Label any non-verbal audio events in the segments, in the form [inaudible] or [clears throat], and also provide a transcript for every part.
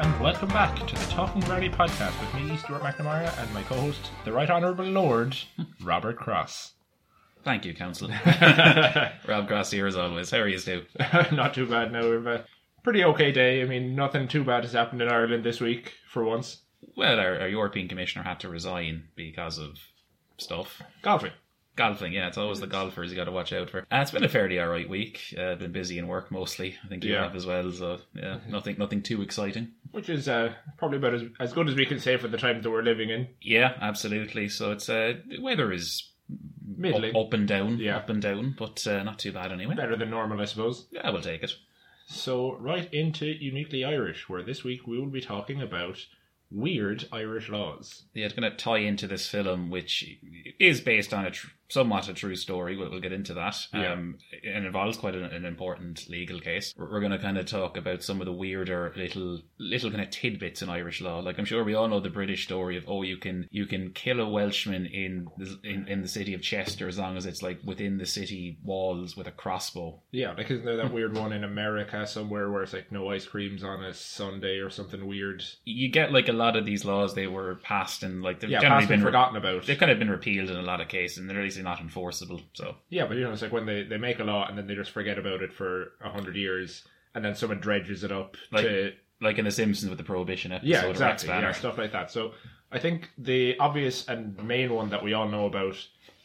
And welcome back to the Talking Rally podcast with me, Stuart McNamara, and my co-host, the Right Honourable Lord, [laughs] Robert Cross. Thank you, Council. [laughs] Rob Cross here as always. How are you, Stu? [laughs] Not too bad now. We've a pretty okay day. I mean, nothing too bad has happened in Ireland this week, for once. Well, our, our European Commissioner had to resign because of stuff. Golfing. Golfing, yeah, it's always the golfers you got to watch out for. Uh, it's been a fairly alright week. Uh, been busy in work mostly. I think you Yeah. have as well. So yeah, nothing, nothing too exciting. Which is uh, probably about as, as good as we can say for the times that we're living in. Yeah, absolutely. So it's uh, the weather is Middling. up, up and down, Yeah. up and down, but uh, not too bad anyway. Better than normal, I suppose. Yeah, we'll take it. So, right into Uniquely Irish, where this week we will be talking about weird Irish laws. Yeah, it's going to tie into this film, which is based on a tr- somewhat a true story. We'll, we'll get into that. Yeah. Um, and it involves quite an, an important legal case. We're, we're going to kind of talk about some of the weirder little little kind of tidbits in Irish law. Like I'm sure we all know the British story of oh, you can you can kill a Welshman in the, in, in the city of Chester as long as it's like within the city walls with a crossbow. Yeah, like isn't there that weird one in America somewhere where it's like no ice creams on a Sunday or something weird? You get like a lot of these laws they were passed and like they've Yeah, generally been re- forgotten about. They've kind of been repealed in a lot of cases, and they're at not enforceable. So Yeah, but you know, it's like when they, they make a law and then they just forget about it for a hundred years, and then someone dredges it up Like to like in The Simpsons with the Prohibition episode. yeah, exactly, yeah, stuff like that. So I think the obvious and main one that we all know about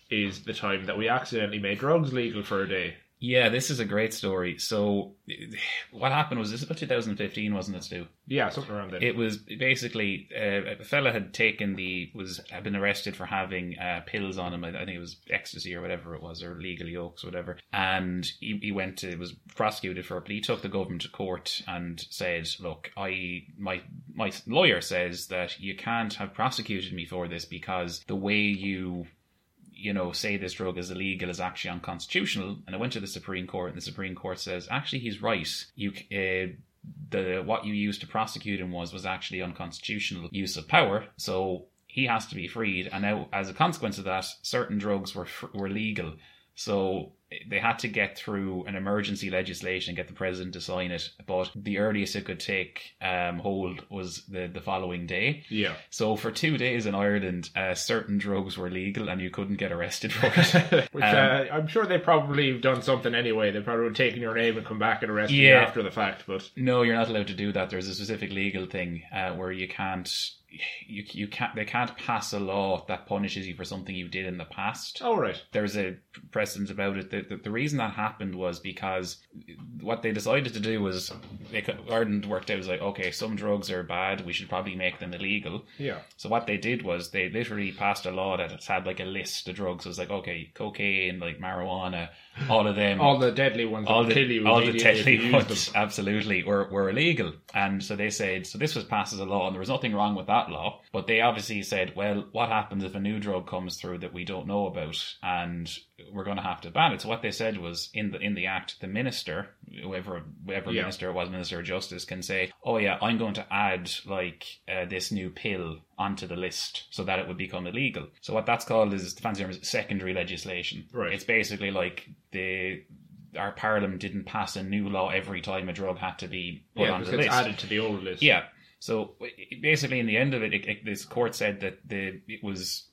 is the time that we accidentally made drugs legal for a day. Yeah, this is a great story. So, what happened was this is about 2015, wasn't it, Stu? Yeah, something around there. It was basically uh, a fella had taken the was had been arrested for having uh, pills on him. I think it was ecstasy or whatever it was, or legal yokes, or whatever. And he, he went to was prosecuted for it, but he took the government to court and said, "Look, I my my lawyer says that you can't have prosecuted me for this because the way you." You know, say this drug is illegal is actually unconstitutional. And I went to the Supreme Court, and the Supreme Court says actually he's right. You uh, the what you used to prosecute him was was actually unconstitutional use of power. So he has to be freed. And now, as a consequence of that, certain drugs were were legal. So they had to get through an emergency legislation, and get the president to sign it. But the earliest it could take um, hold was the the following day. yeah. So for two days in Ireland, uh, certain drugs were legal and you couldn't get arrested for it. [laughs] Which Um, uh, I'm sure they probably have done something anyway. They probably would have taken your name and come back and arrested you after the fact. But no, you're not allowed to do that. There's a specific legal thing uh, where you can't, you you can't, they can't pass a law that punishes you for something you did in the past. all right, There's a precedent about it. The, the, the reason that happened was because what they decided to do was they could, Ireland worked out was like, okay, some drugs are bad. We should probably make them illegal. yeah, So what they did was they literally passed a law that had like a list of drugs. It was like, okay, cocaine, like marijuana, all of them, all the deadly ones all the, kill you. all the immediately if you deadly ones, absolutely, were, were illegal. And so they said, so this was passed as a law, and there was nothing wrong with that law. But they obviously said, well, what happens if a new drug comes through that we don't know about, and we're going to have to ban it? So what they said was, in the in the act, the minister, whoever whoever Yeah. minister it was, minister of justice, can say, oh yeah, I'm going to add like uh, this new pill onto the list so that it would become illegal. So what that's called is the fancy term is secondary legislation. Right. It's basically like the our parliament didn't pass a new law every time a drug had to be put Yeah, on the list. added to the old list. Yeah. So basically, in the end of it, it, it this court said that the it was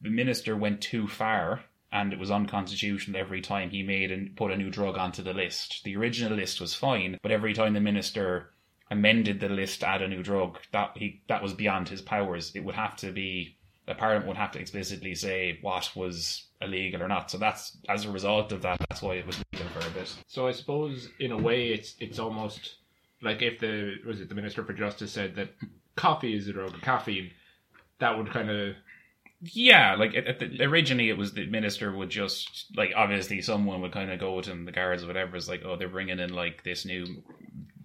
the minister went too far and it was unconstitutional every time he made and put a new drug onto the list. The original list was fine, but every time the minister amended the list to add a new drug, that he that was beyond his powers. It would have to be the parliament would have to explicitly say what was illegal or not. So that's as a result of that, that's why it was legal for a bit. So I suppose in a way it's it's almost like if the was it the Minister for Justice said that coffee is a drug, caffeine, that would kind of Yeah, like at, at the, originally it was the minister would just like obviously someone would kind of go to him, the guards or whatever is like, oh, they're bringing in like this new.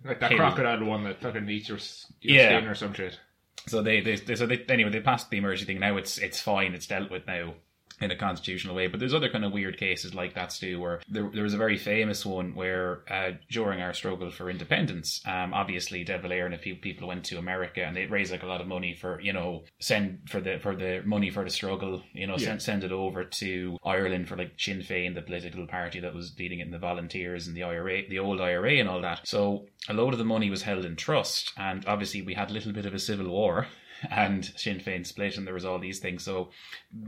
Like that crocodile one that fucking eats your, your Yeah. skin or some shit. So they, they, they so they anyway they passed the emergency thing. Now it's it's fine. It's dealt with now in a constitutional way. But there's other kind of weird cases like that too, where there, there was a very famous one where uh, during our struggle for independence, um, obviously De Valera and a few people went to America and they raised like a lot of money for you know send for the for the money for the struggle, you know, send send it over to Ireland for like Sinn Féin, the political party that was leading it, and the Volunteers and the IRA, the old IRA, and all that. So a load of the money was held in trust, and obviously we had a little bit of a civil war and Sinn Féin split, and there was all these things. So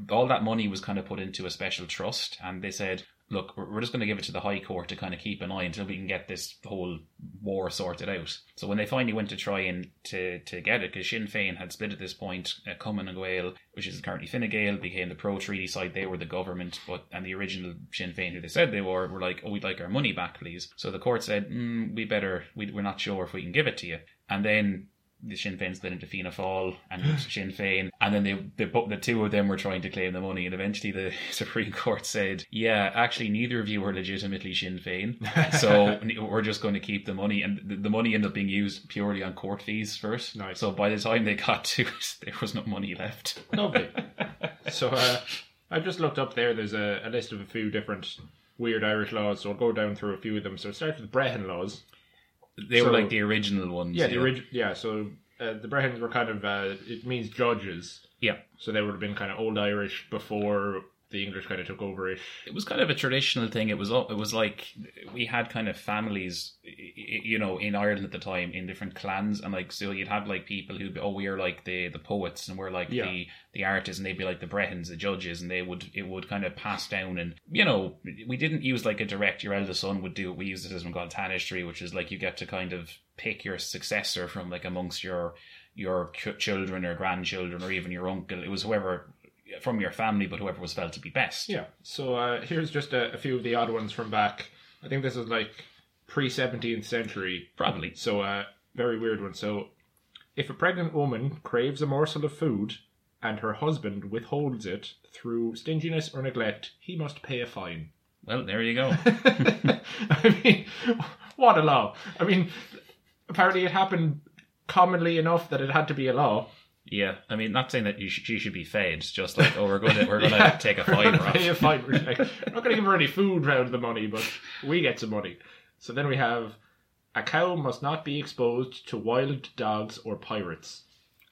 all that money was kind of put into a special trust, and they said, "Look, we're just going to give it to the High Court to kind of keep an eye until we can get this whole war sorted out." So when they finally went to try and to to get it, because Sinn Féin had split at this point, uh, Cumann na nGaedheal, which is currently Fine Gael, became the pro treaty side. They were the government, but and the original Sinn Féin, who they said they were, were like, "Oh, we'd like our money back, please." So the court said, mm, "We better, we, we're not sure if we can give it to you." And then the Sinn Féin split into Fianna Fáil and Sinn Féin, and then they, they the two of them were trying to claim the money, and eventually the [laughs] Supreme Court said, "Yeah, actually, neither of you are legitimately Sinn Féin, so [laughs] we're just going to keep the money." And the, the money ended up being used purely on court fees first. Nice. So by the time they got to it, [laughs] there was no money left. Lovely. so uh, I've just looked up there. There's a, a list of a few different weird Irish laws, so I'll go down through a few of them. So it starts with Brehon laws. They were like the original ones. Yeah, the original. Yeah, so uh, the Brehons were kind of uh, it means judges. Yeah. So they would have been kind of old Irish before the English kind of took over ish. it was kind of a traditional thing. It was it was like we had kind of families, you know, in Ireland at the time in different clans, and like so you'd have like people who oh we're like the the poets and we're like Yeah. the the artists, and they'd be like the Brehons, the judges, and they would it would kind of pass down, and you know we didn't use like a direct your eldest son would do. it. We used a system called tanistry, which is like you get to kind of pick your successor from like amongst your your ch- children or grandchildren or even your uncle. It was whoever from your family, but whoever was felt to be best. Yeah. So uh, here's just a, a few of the odd ones from back. I think this is like pre 17th century. Probably. So uh, very weird one. So if a pregnant woman craves a morsel of food and her husband withholds it through stinginess or neglect, he must pay a fine. Well, there you go. [laughs] I mean, what a law! I mean, apparently it happened commonly enough that it had to be a law. Yeah, I mean, not saying that you sh- she should be fed, it's just like, oh, we're gonna we're gonna [laughs] Yeah, take a [laughs] we're fine gonna a off. We're like, we're not going to give her any food round the money, but we get some money. So then we have a cow must not be exposed to wild dogs or pirates.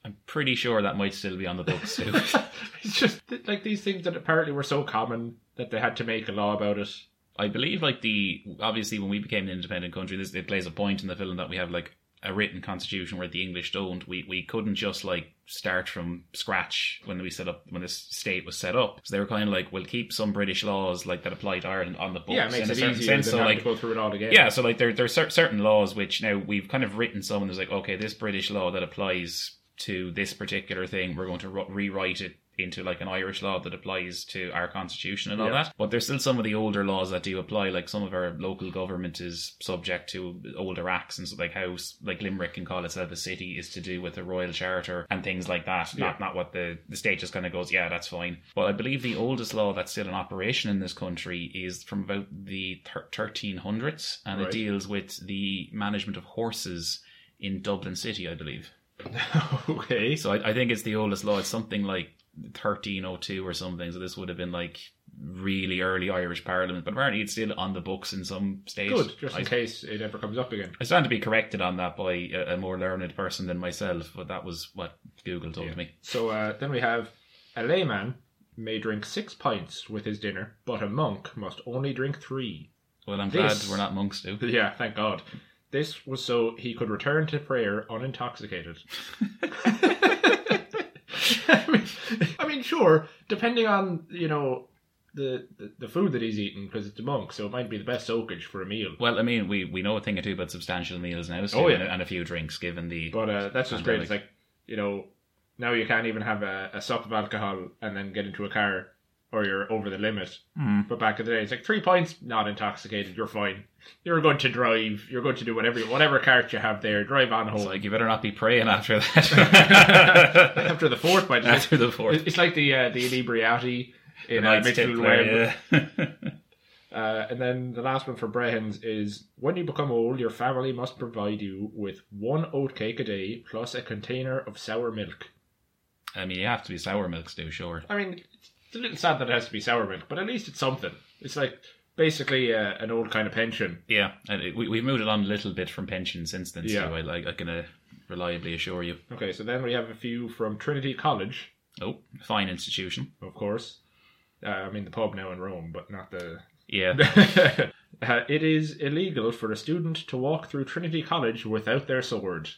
I'm pretty sure that might still be on the books too. [laughs] It's just like these things that apparently were so common that they had to make a law about it. I believe, like the obviously when we became an independent country, this it plays a point in the film that we have like a written constitution where the English don't. We we couldn't just like start from scratch when we set up when this state was set up. So they were kind of like, we'll keep some British laws like that applied to Ireland on the books. Yeah, it makes in a it certain easier sense. than So like to go through it all again. Yeah, so like there there's cer- certain laws which now we've kind of written some and there's like okay, this British law that applies to this particular thing, we're going to ro- rewrite it into like an Irish law that applies to our constitution and all Yeah. that. But there's still some of the older laws that do apply. Like some of our local government is subject to older acts and so like how like Limerick can call itself a city is to do with the royal charter and things like that. Not Yeah. not what the the state just kind of goes, yeah, that's fine. But I believe the oldest law that's still in operation in this country is from about the thir- 1300s, and Right. it deals with the management of horses in Dublin City, I believe. [laughs] okay. So I, I think it's the oldest law. It's something like 1302 or something. So this would have been like really early Irish Parliament, but apparently it's still on the books in some states. Good, just in I, case it ever comes up again. I stand to be corrected on that by a, a more learned person than myself, but that was what Google told me. So uh, then we have a layman may drink six pints with his dinner, but a monk must only drink three. Well, I'm This- glad we're not monks, too. [laughs] Yeah, thank God. This was so he could return to prayer unintoxicated. [laughs] I, mean, sure, depending on you know the the, the food that he's eating, because it's a monk, so it might be the best soakage for a meal. Well, I mean, we, we know a thing or two about substantial meals now, so Oh, yeah. and, a, and a few drinks, given the. But uh, that's just great. It's like you know now you can't even have a, a sup of alcohol and then get into a car or you're over the limit. Hmm. But back in the day, it's like three points, not intoxicated, you're fine. You're going to drive. You're going to do whatever whatever cart you have there. Drive on home. It's like you better not be praying after that. [laughs] After the fourth point, after the fourth. it's like the uh, the inebriati in uh, Knight's Mitchell Webb. yeah. [laughs] Uh, and then the last one for Brehons is when you become old, your family must provide you with one oat cake a day plus a container of sour milk. I mean, you have to be sour milk stew, sure. I mean, it's a little sad that it has to be sour milk, but at least it's something. It's like basically uh, an old kind of pension. Yeah, and it, we, we've moved it on a little bit from pension since then, Yeah. so I, like, I can uh, reliably assure you. Okay, so then we have a few from Trinity College, Oh, fine institution. of course. Uh, I mean, the pub now in Rome, but not the. Yeah. [laughs] uh, it is illegal for a student to walk through Trinity College without their sword.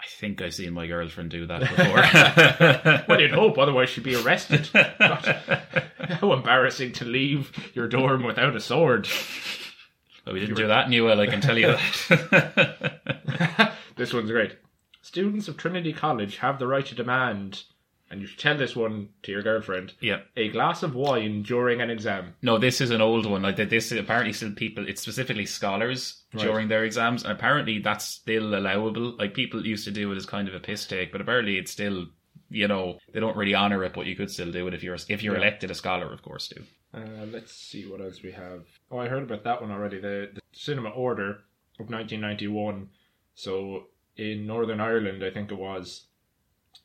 I think I've seen my girlfriend do that [laughs] before. Well, you'd hope, otherwise she'd be arrested. God, how embarrassing to leave your dorm without a sword. But we didn't do that, in Newell, I can tell you that. [laughs] this one's great. Students of Trinity College have the right to demand, and you should tell this one to your girlfriend, yeah. a glass of wine during an exam. No, this is an old one. Like this, apparently, still people. It's specifically scholars during their exams, and apparently that's still allowable. Like people used to do it as kind of a piss take, but apparently it's still, you know, they don't really honor it. But you could still do it if you're if you're Yeah. elected a scholar, of course. Do Uh, let's see what else we have. Oh, I heard about that one already. The, the Cinema Order of 1991. So in Northern Ireland, I think it was,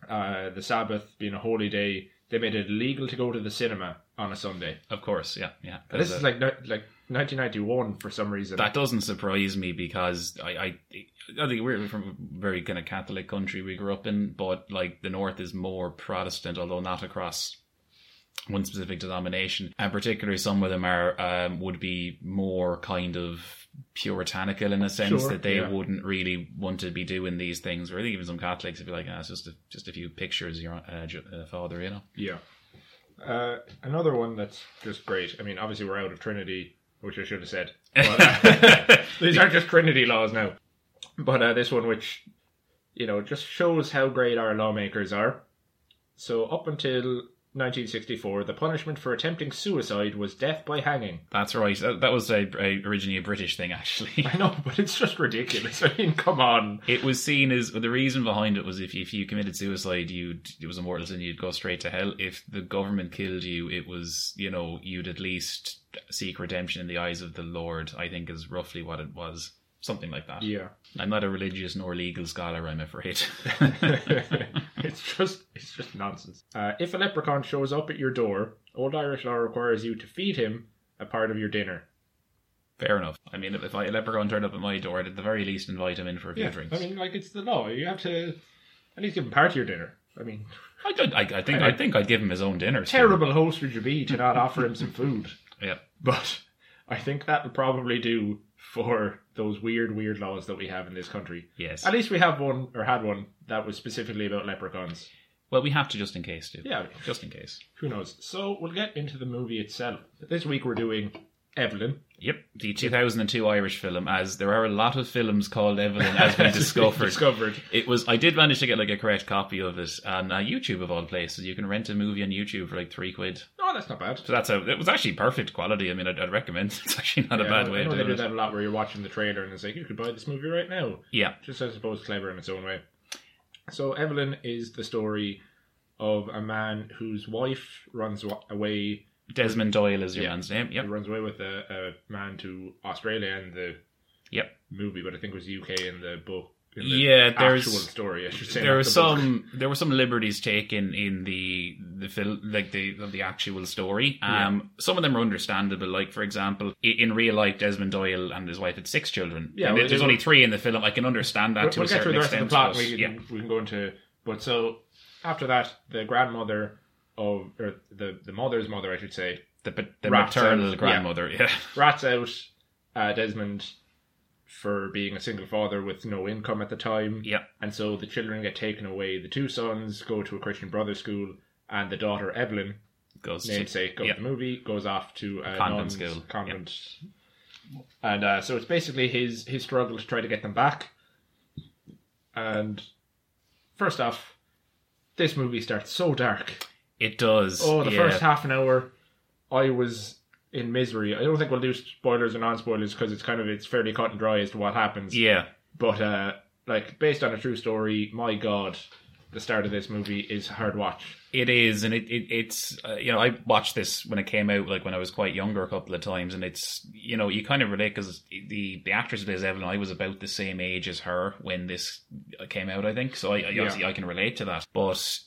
uh, the Sabbath being a holy day, they made it illegal to go to the cinema on a Sunday. of course, yeah, yeah. And this is like like 1991 for some reason. that doesn't surprise me because I, I I think we're from a very kind of Catholic country we grew up in, but like the North is more Protestant, although not across one specific denomination, and particularly some of them are um, would be more kind of puritanical in a sense Sure, that they yeah. wouldn't really want to be doing these things. Or even some Catholics would be like, ah, it's just a, just a few pictures, your uh, uh, father, you know. Yeah. Uh, another one that's just great. I mean, obviously we're out of Trinity, which I should have said. But, [laughs] these aren't just Trinity laws now. But uh, this one, which you know, just shows how great our lawmakers are. So up until 1964, the punishment for attempting suicide was death by hanging. That's right. That, that was a, a, originally a British thing, actually. I know, but it's just ridiculous. I mean, come on. It was seen as the reason behind it was if if you committed suicide, you it was a mortal sin, you'd go straight to hell. If the government killed you, it was you know you'd at least seek redemption in the eyes of the Lord. I think is roughly what it was, something like that. Yeah. I'm not a religious nor legal scholar, I'm afraid. [laughs] it's just it's just nonsense. Uh, if a leprechaun shows up at your door, old Irish law requires you to feed him a part of your dinner. Fair enough. I mean, if I, a leprechaun turned up at my door, I'd at the very least invite him in for a few drinks. I mean, like it's the law. You have to at least give him part of your dinner. I mean, [laughs] I, could- I, I think I think I'd give him his own dinner. terrible host would you be to not offer him some food? [laughs] Yeah. But I think that would probably do for those weird, weird laws that we have in this country. Yes. At least we have one or had one that was specifically about leprechauns. Well, we have to just in case, too. Yeah, Just in case. who knows? So we'll get into the movie itself. This week we're doing Evelyn. Yep, the 2002 Irish film. As there are a lot of films called Evelyn, as we [laughs] discovered. discovered. It was. I did manage to get like a correct copy of it on uh, YouTube of all places. You can rent a movie on YouTube for like three quid. Oh, that's not bad. So that's a. It was actually perfect quality. I mean, I'd, I'd recommend. [laughs] It's actually not a bad I way know of they do it. that a lot where you're watching the trailer and it's like, you could buy this movie right now. Yeah, Just, I suppose, clever in its own way. So, Evelyn is the story of a man whose wife runs away. Desmond Doyle is your Yeah. man's name. He runs away with a, a man to Australia in the yep. movie, but I think it was UK in the book. In the Yeah, there's- actual story. I should say. there were the book. some there were some liberties taken in the the film like the the actual story um some of them are understandable like for example in real life desmond doyle and his wife had six children Yeah, well, there's only three in the film i can understand that We'll, to we'll a certain through the rest extent of the plot. but- We can, yeah we can go into. But so after that, the grandmother of or the the mother's mother, I should say, the, the Rats maternal out, grandmother yeah [laughs] rats out uh, Desmond for being a single father with no income at the time. yeah And so the children get taken away. The two sons go to a Christian brother school, and the daughter Evelyn, goes to, namesake of yeah. the movie, goes off to a Convent school, Convent. And uh, so it's basically his his struggle to try to get them back. And first off, this movie starts so dark. It does Oh, the yeah. first half an hour I was in misery. I don't think we'll do spoilers or non spoilers because it's kind of it's fairly cut and dry as to what happens. Yeah, But uh, like based on a true story, my God, the start of this movie is hard watch. It is, and it, it it's uh, you know I watched this when it came out, like when I was quite younger, a couple of times, and it's you know you kind of relate because the the actress plays Evelyn, I was about the same age as her when this came out, I think, so I, I obviously I can relate to that, but.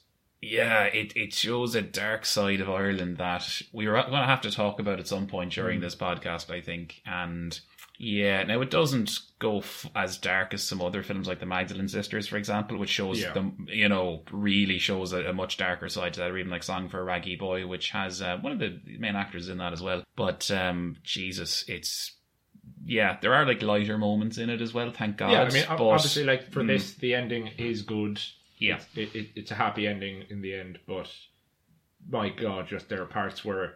Yeah, it, it shows a dark side of Ireland that we are going to have to talk about at some point during this podcast, I think. And yeah, now it doesn't go f- as dark as some other films like The Magdalene Sisters, for example, which shows Yeah. them, you know, really shows a, a much darker side to that, or even like Song for a Raggy Boy, which has uh, one of the main actors in that as well. But um, Jesus, it's yeah, there are like lighter moments in it as well. Thank God. yeah, I mean, but- obviously, like for Mm. this, the ending is good. Yeah. it's, it, it, it's a happy ending in the end. But my God, just there are parts where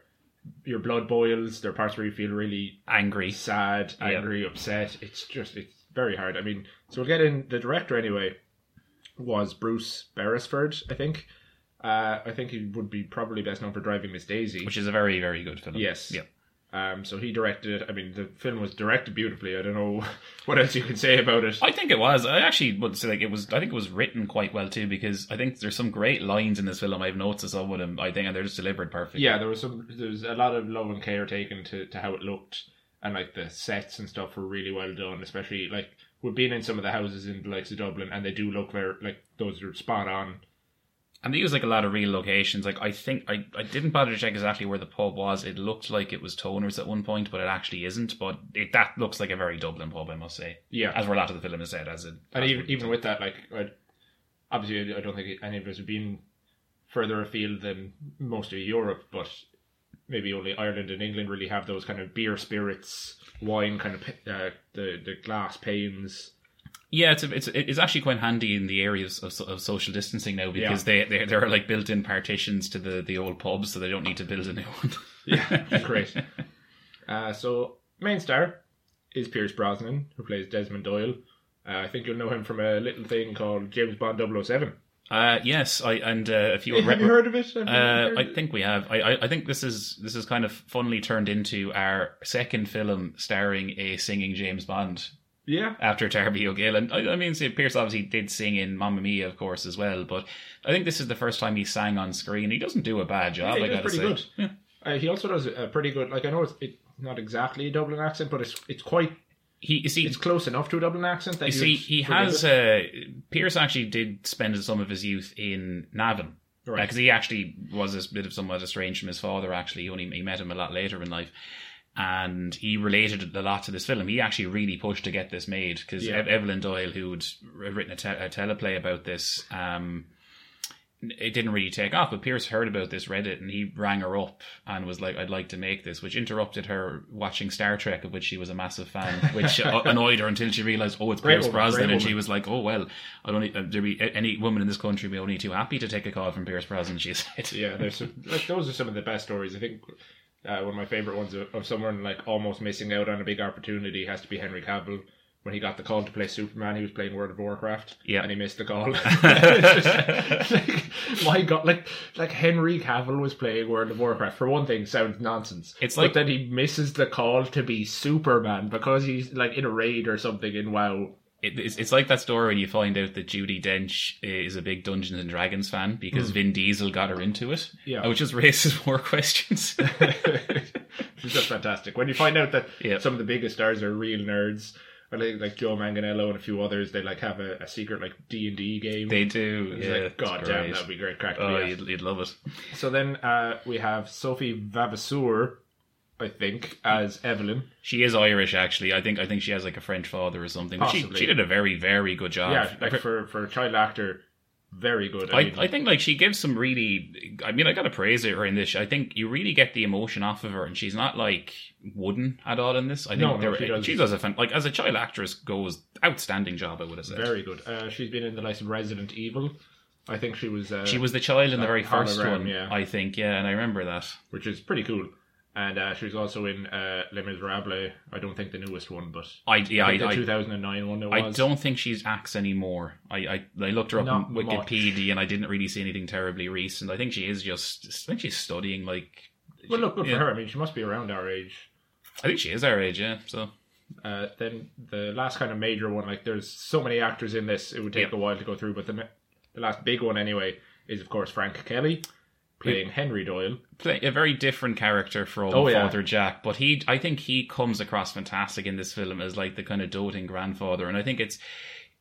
your blood boils. There are parts where you feel really angry. sad, angry, upset. It's just it's very hard. I mean, so we'll get in. The director anyway was Bruce Beresford, I think. Uh, I think he would be probably best known for Driving Miss Daisy. Which is a very, very good film. Yes. Yep. Um, so he directed it. I mean, the film was directed beautifully. I don't know [laughs] what else you can say about it. I think it was. I actually would say like it was. I think it was written quite well too because I think there's some great lines in this film. I've noticed of some of them. I think and they're just delivered perfectly. yeah, there was some. There was a lot of love and care taken to, to how it looked, and like the sets and stuff were really well done. Especially like we've been in some of the houses in the likes of Dublin, and they do look very like those are spot on. And they use like a lot of real locations. Like I think I, I didn't bother to check exactly where the pub was. It looked like it was Toners at one point, but it actually isn't. But it that looks like a very Dublin pub, I must say. Yeah, As where a lot of the film is said, as it and as even even with that, like I, obviously, I don't think any of us have been further afield than most of Europe, but maybe only Ireland and England really have those kind of beer spirits, wine kind of uh, the the glass panes. Yeah, it's a, it's it's actually quite handy in the areas of, of social distancing now because they, they there are like built-in partitions to the, the old pubs, so they don't need to build a new one. [laughs] Yeah, [laughs] great. Uh, so main star is Pierce Brosnan, who plays Desmond Doyle. Uh, I think you'll know him from a little thing called James Bond 007. Uh, yes, I and uh, if [laughs] you Have re- you heard of it? Uh, heard I it? think we have. I, I I think this is this is kind of funnily turned into our second film starring a singing James Bond Yeah. after Darby O'Gill. And I, I mean, see, Pierce obviously did sing in Mamma Mia, of course, as well. But I think this is the first time he sang on screen. He doesn't do a bad job. Yeah, he I gotta pretty say. good. Uh, he also does a pretty good. Like I know it's it, not exactly a Dublin accent, but it's it's quite He see. it's close enough to a Dublin accent. That you see, he has. Uh, Pierce actually did spend some of his youth in Navan. Right. because he actually was a bit of somewhat estranged from his father. Actually, he only he met him a lot later in life, and he related a lot to this film. He actually really pushed to get this made because Yeah. Evelyn Doyle, who'd written a, te- a teleplay about this, um, it didn't really take off. But Pierce heard about this, read it, and he rang her up and was like, "I'd like to make this," which interrupted her watching Star Trek, of which she was a massive fan, [laughs] which uh, annoyed her until she realized, "Oh, it's Great Pierce woman, Brosnan," and she was like, "Oh well, I don't uh, there be any woman in this country be only too happy to take a call from Pierce Brosnan." She [laughs] said, Yeah, there's some, like those are some of the best stories. I think uh, one of my favorite ones of, of someone like almost missing out on a big opportunity has to be Henry Cavill. When he got the call to play Superman, he was playing World of Warcraft, Yeah. and he missed the call. Just, [laughs] like, [laughs] my God, like like Henry Cavill was playing World of Warcraft. For one thing, sounds nonsense. It's like- that he misses the call to be Superman because he's like in a raid or something in WoW. It, it's, it's like that story when you find out that Judi Dench is a big Dungeons and Dragons fan because Vin Diesel got her into it. Yeah. which just raises [laughs] more questions. [laughs] She's just fantastic. When you find out that Yeah. some of the biggest stars are real nerds, think like Joe Manganiello and a few others, they like have a, a secret like D and D game. they do, It's yeah. like, God damn, that'd be great crack. Oh, you'd, you'd love it. So then uh, we have Sophie Vavasour, I think, as Evelyn. She is Irish, actually. I think I think she has like a French father or something. But she, Possibly. she did a very very good job. yeah, like for for a child actor, very good. I, mean, I think like she gives some really I mean I gotta praise her in this. I think you really get the emotion off of her and she's not like wooden at all in this. I think No, no, there- she does. she does a fan, like as a child actress goes outstanding job I would have said. very good. Uh, she's been in the likes of Resident Evil. I think she was. Uh, she was the child in the very first one, yeah. I think, yeah, and I remember that. which is pretty cool. And uh, she was also in uh, Les Miserables. I don't think the newest one, but I yeah, I I, the 2009 one. I don't think she's acts anymore. I, I I looked her up Not on much. Wikipedia and I didn't really see anything terribly recent. I think she is just I think she's studying like Well, look, good Yeah. for her. I mean, she must be around our age. I think she is our age, yeah. So Uh, then the last kind of major one, like there's so many actors in this, it would take Yep. a while to go through. But the the last big one anyway is of course Frank Kelly playing Henry Doyle. play a very different character from Oh, yeah. Father Jack, but he, I think he comes across fantastic in this film as like the kind of doting grandfather, and I think it's.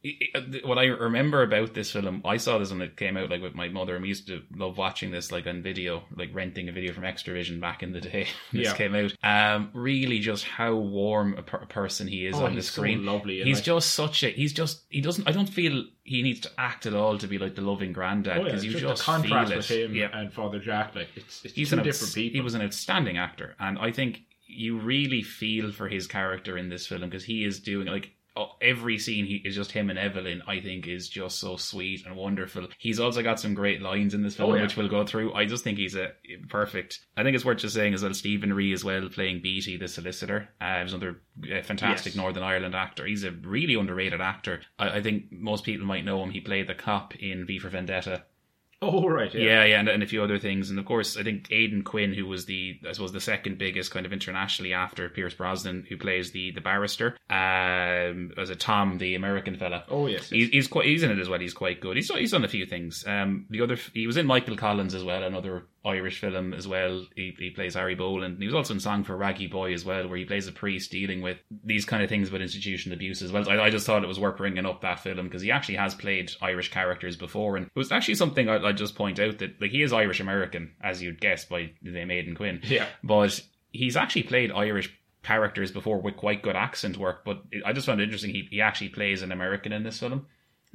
It- What I remember about this film, I saw this when it came out, like with my mother. and we used to love watching this, like on video, like renting a video from Xtra-vision back in the day. [laughs] when this Yeah. came out. Um, really, just how warm a, per- person he is Oh, on the he's so screen. lovely, He's like- just such a. He's just. He doesn't. I don't feel he needs to act at all to be like the loving granddad Oh yeah, because you just, just contrast feel with him Yeah and Father Jack. Like it's it's he's two an different outs- people. He was an outstanding actor, and I think you really feel for his character in this film because he is doing like every scene. He is just him and Evelyn. I think is just so sweet and wonderful. He's also got some great lines in this film, Oh, yeah. which we'll go through. I just think he's a perfect. I think it's worth just saying as well. Stephen Rea as well playing Beatty, the solicitor. Uh, he's another uh, fantastic Yes. Northern Ireland actor. He's a really underrated actor. I, I think most people might know him. He played the cop in V for Vendetta. Oh right, yeah. Yeah, yeah, and, and a few other things, and of course, I think Aidan Quinn, who was the, I suppose, the second biggest kind of internationally after Pierce Brosnan, who plays the the barrister, um, as a Tom, the American fella. Oh yes, He's, he's quite he's in it as well. He's quite good. He's he's done a few things. Um, the other he was in Michael Collins as well, another Irish film as well. He, he plays Harry Boland. He was also in Song for Raggy Boy as well, where he plays a priest dealing with these kind of things about institutional abuse as well. I, I just thought it was worth bringing up that film because he actually has played Irish characters before, and it was actually something I, I'd just point out that like he is Irish American, as you'd guess by the name Aidan Quinn. Yeah. but he's actually played Irish characters before with quite good accent work. But I just found it interesting. He, he actually plays an American in this film.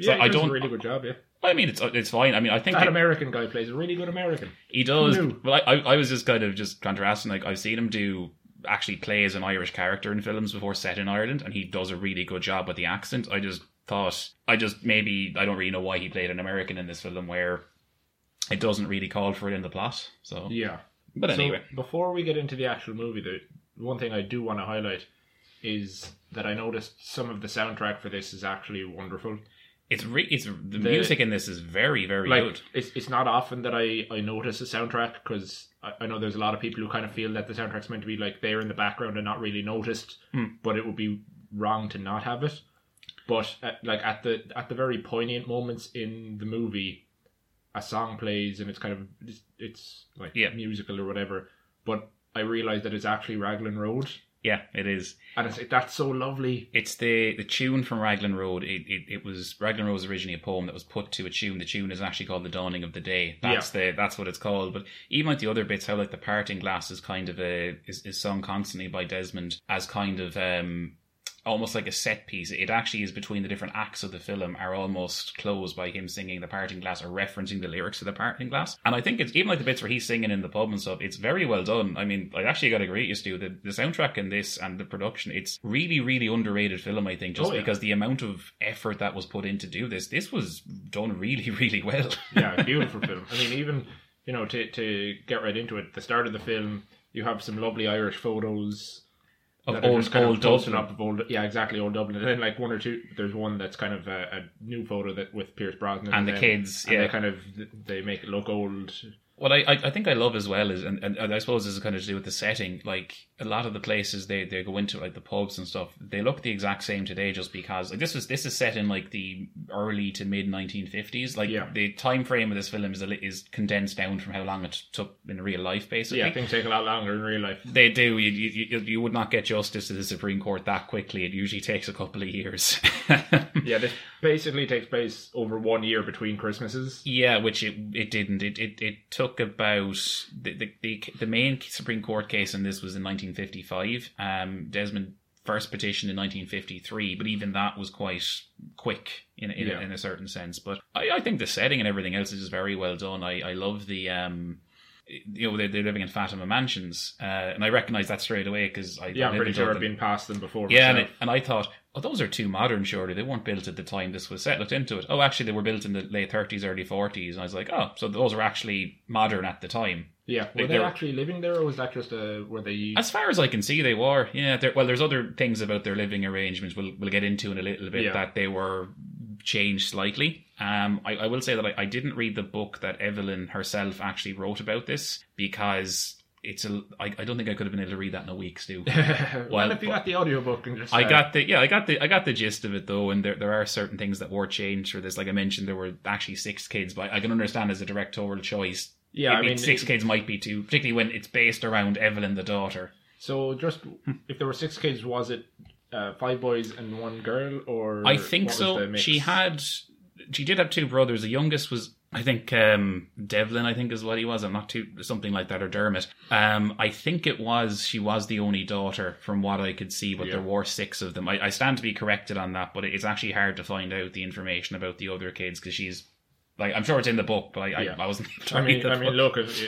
So yeah. he I does don't. a really good job. Yeah, I mean, it's it's fine. I mean, I think that it- American guy plays a really good American. he does. Well, I, I was just kind of just contrasting. Like I've seen him do actually play as an Irish character in films before set in Ireland, and he does a really good job with the accent. I just thought I just maybe I don't really know why he played an American in this film where it doesn't really call for it in the plot. So, Yeah. but So, anyway, before we get into the actual movie, the one thing I do want to highlight is that I noticed some of the soundtrack for this is actually wonderful. It's re- it's the, music in this is very very like good. it's it's not often that I I notice a soundtrack because I, I know there's a lot of people who kind of feel that the soundtrack's meant to be like there in the background and not really noticed, Hmm. but it would be wrong to not have it. But at, like at the at the very poignant moments in the movie, a song plays and it's kind of it's, it's like Yeah. musical or whatever. But I realized that it's actually Raglan Road, Yeah, it is. and it's that's so lovely. It's the the tune from Raglan Road. It, it it was Raglan Road was originally a poem that was put to a tune. The tune is actually called "The Dawning of the Day." That's the that's what it's called. But even like the other bits, how like the parting glass is kind of a is, is sung constantly by Desmond as kind of um almost like a set piece. It actually is between the different acts of the film are almost closed by him singing the parting glass or referencing the lyrics to the parting glass. And I think it's even like the bits where he's singing in the pub and stuff, it's very well done. I mean, I actually got to agree with you, Stu, the, the soundtrack in this and the production, it's really, really underrated film, I think, just Oh, yeah. because the amount of effort that was put in to do this, this was done really, [laughs] really well. yeah, beautiful film. I mean, even you know, to to get right into it, the start of the film, you have some lovely Irish photos of old, kind old of Dublin. up of old, yeah, exactly, old Dublin. And then like one or two, there's one that's kind of a, a new photo that with Pierce Brosnan And the then- kids, and yeah. they kind of they make it look old. What I, I think I love as well is, and, and, and I suppose this is kind of to do with the setting. Like a lot of the places they, they go into, like the pubs and stuff, they look the exact same today, just because like this was this is set in like the early to mid 1950s. Like Yeah. the time frame of this film is a, is condensed down from how long it took in real life, basically. Yeah, things take a lot longer in real life. They do. You, you you you would not get justice to the Supreme Court that quickly. It usually takes a couple of years. [laughs] Yeah, this basically takes place over one year between Christmases. Yeah, which it it didn't. It it, it took about the, the the the main Supreme Court case in this was in 1955. Um, Desmond first petitioned in 1953, but even that was quite quick in in, Yeah. a, in a certain sense. But I, I think the setting and everything else is just very well done. I I love the um. You know they're, they're living in Fatima mansions, uh, and I recognize that straight away because I Yeah, I'm pretty sure I've been past them before. Yeah, and, it, and I thought, oh, those are too modern, surely. They weren't built at the time this was set. Looked into it. Oh, actually, they were built in the late 30s, early 40s. And I was like, oh, so those are actually modern at the time. yeah. Were Like, they actually living there, or was that just a were they? As far as I can see, they were. Yeah, well, there's other things about their living arrangements we'll, we'll get into in a little bit Yeah. that they were changed slightly. Um, I, I will say that I, I didn't read the book that Evelyn herself actually wrote about this because it's a. I, I don't think I could have been able to read that in a week, Stu. [laughs] well, Well, if you got the audiobook and just I got the yeah, I got the I got the gist of it though, and there there are certain things that were changed for this. Like I mentioned, there were actually six kids, but I can understand as a directorial choice. Yeah, it- I mean, six it- kids might be too, particularly when it's based around Evelyn the daughter. So just if there were six kids, was it uh, five boys and one girl, or I think what was the so. She had, she did have two brothers. The youngest was, I think, um, Devlin. I think is what he was. I'm not too something like that or Dermot. Um, I think it was she was the only daughter from what I could see, but Yeah. there were six of them. I, I stand to be corrected on that, but it's actually hard to find out the information about the other kids because she's. Like I'm sure it's in the book, but I, Yeah. I, [laughs] [laughs] I wasn't. I mean, the I mean, look, if,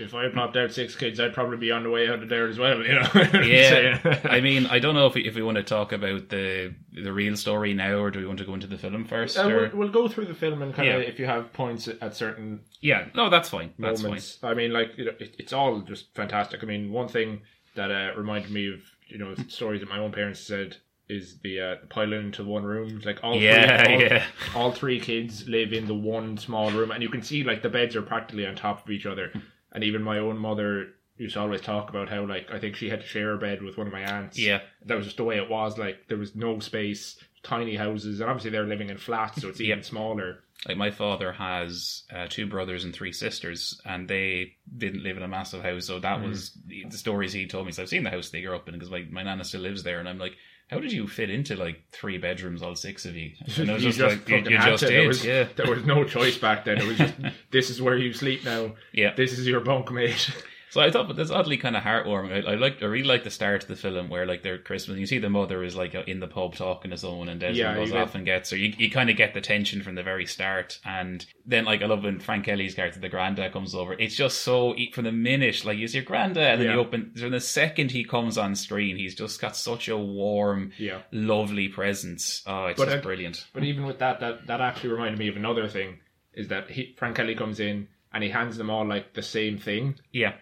if I popped out six kids, I'd probably be on the way out of there as well. You know. [laughs] Yeah, I mean, I don't know if we, if we want to talk about the the real story now, or do we want to go into the film first? Uh, we'll, we'll go through the film and kind of if you have points at- at certain Yeah, no, that's fine. That's moments. I mean, like you know, it, it's all just fantastic. I mean, one thing that uh, reminded me of you know stories that my own parents said is the uh, piling into one room. Like all Yeah, three, all, yeah. all three kids live in the one small room, and you can see like the beds are practically on top of each other. And even my own mother used to always talk about how like I think she had to share a bed with one of my aunts. Yeah. that was just the way it was. Like there was no space, tiny houses, and obviously they're living in flats, so it's even Yep. smaller. Like my father has uh, two brothers and three sisters, and they didn't live in a massive house. So that was the the stories he told me. So I've seen the house they grew up in because my my nana still lives there, and I'm like, how did you fit into like three bedrooms, all six of you? And it was You just, like you, you just did, There was, yeah, there was no choice back then. It was just [laughs] this is where you sleep now. yeah. This is your bunkmate. So I thought, but that's oddly kind of heartwarming. I, I like, I really like the start of the film where like they're Christmas. You see the mother is like in the pub talking to someone, and Desmond Yeah, goes you get- off and gets her. You, you kind of get the tension from the very start, and then like I love when Frank Kelly's character, the granddad, comes over. It's just so from the minute like he's your granddad, and then Yeah. you open. From the second he comes on screen, he's just got such a warm, Yeah. lovely presence. Oh, it's But just I- brilliant. But even with that, that that actually reminded me of another thing. Is that he, Frank Kelly comes in and he hands them all like the same thing, Yeah,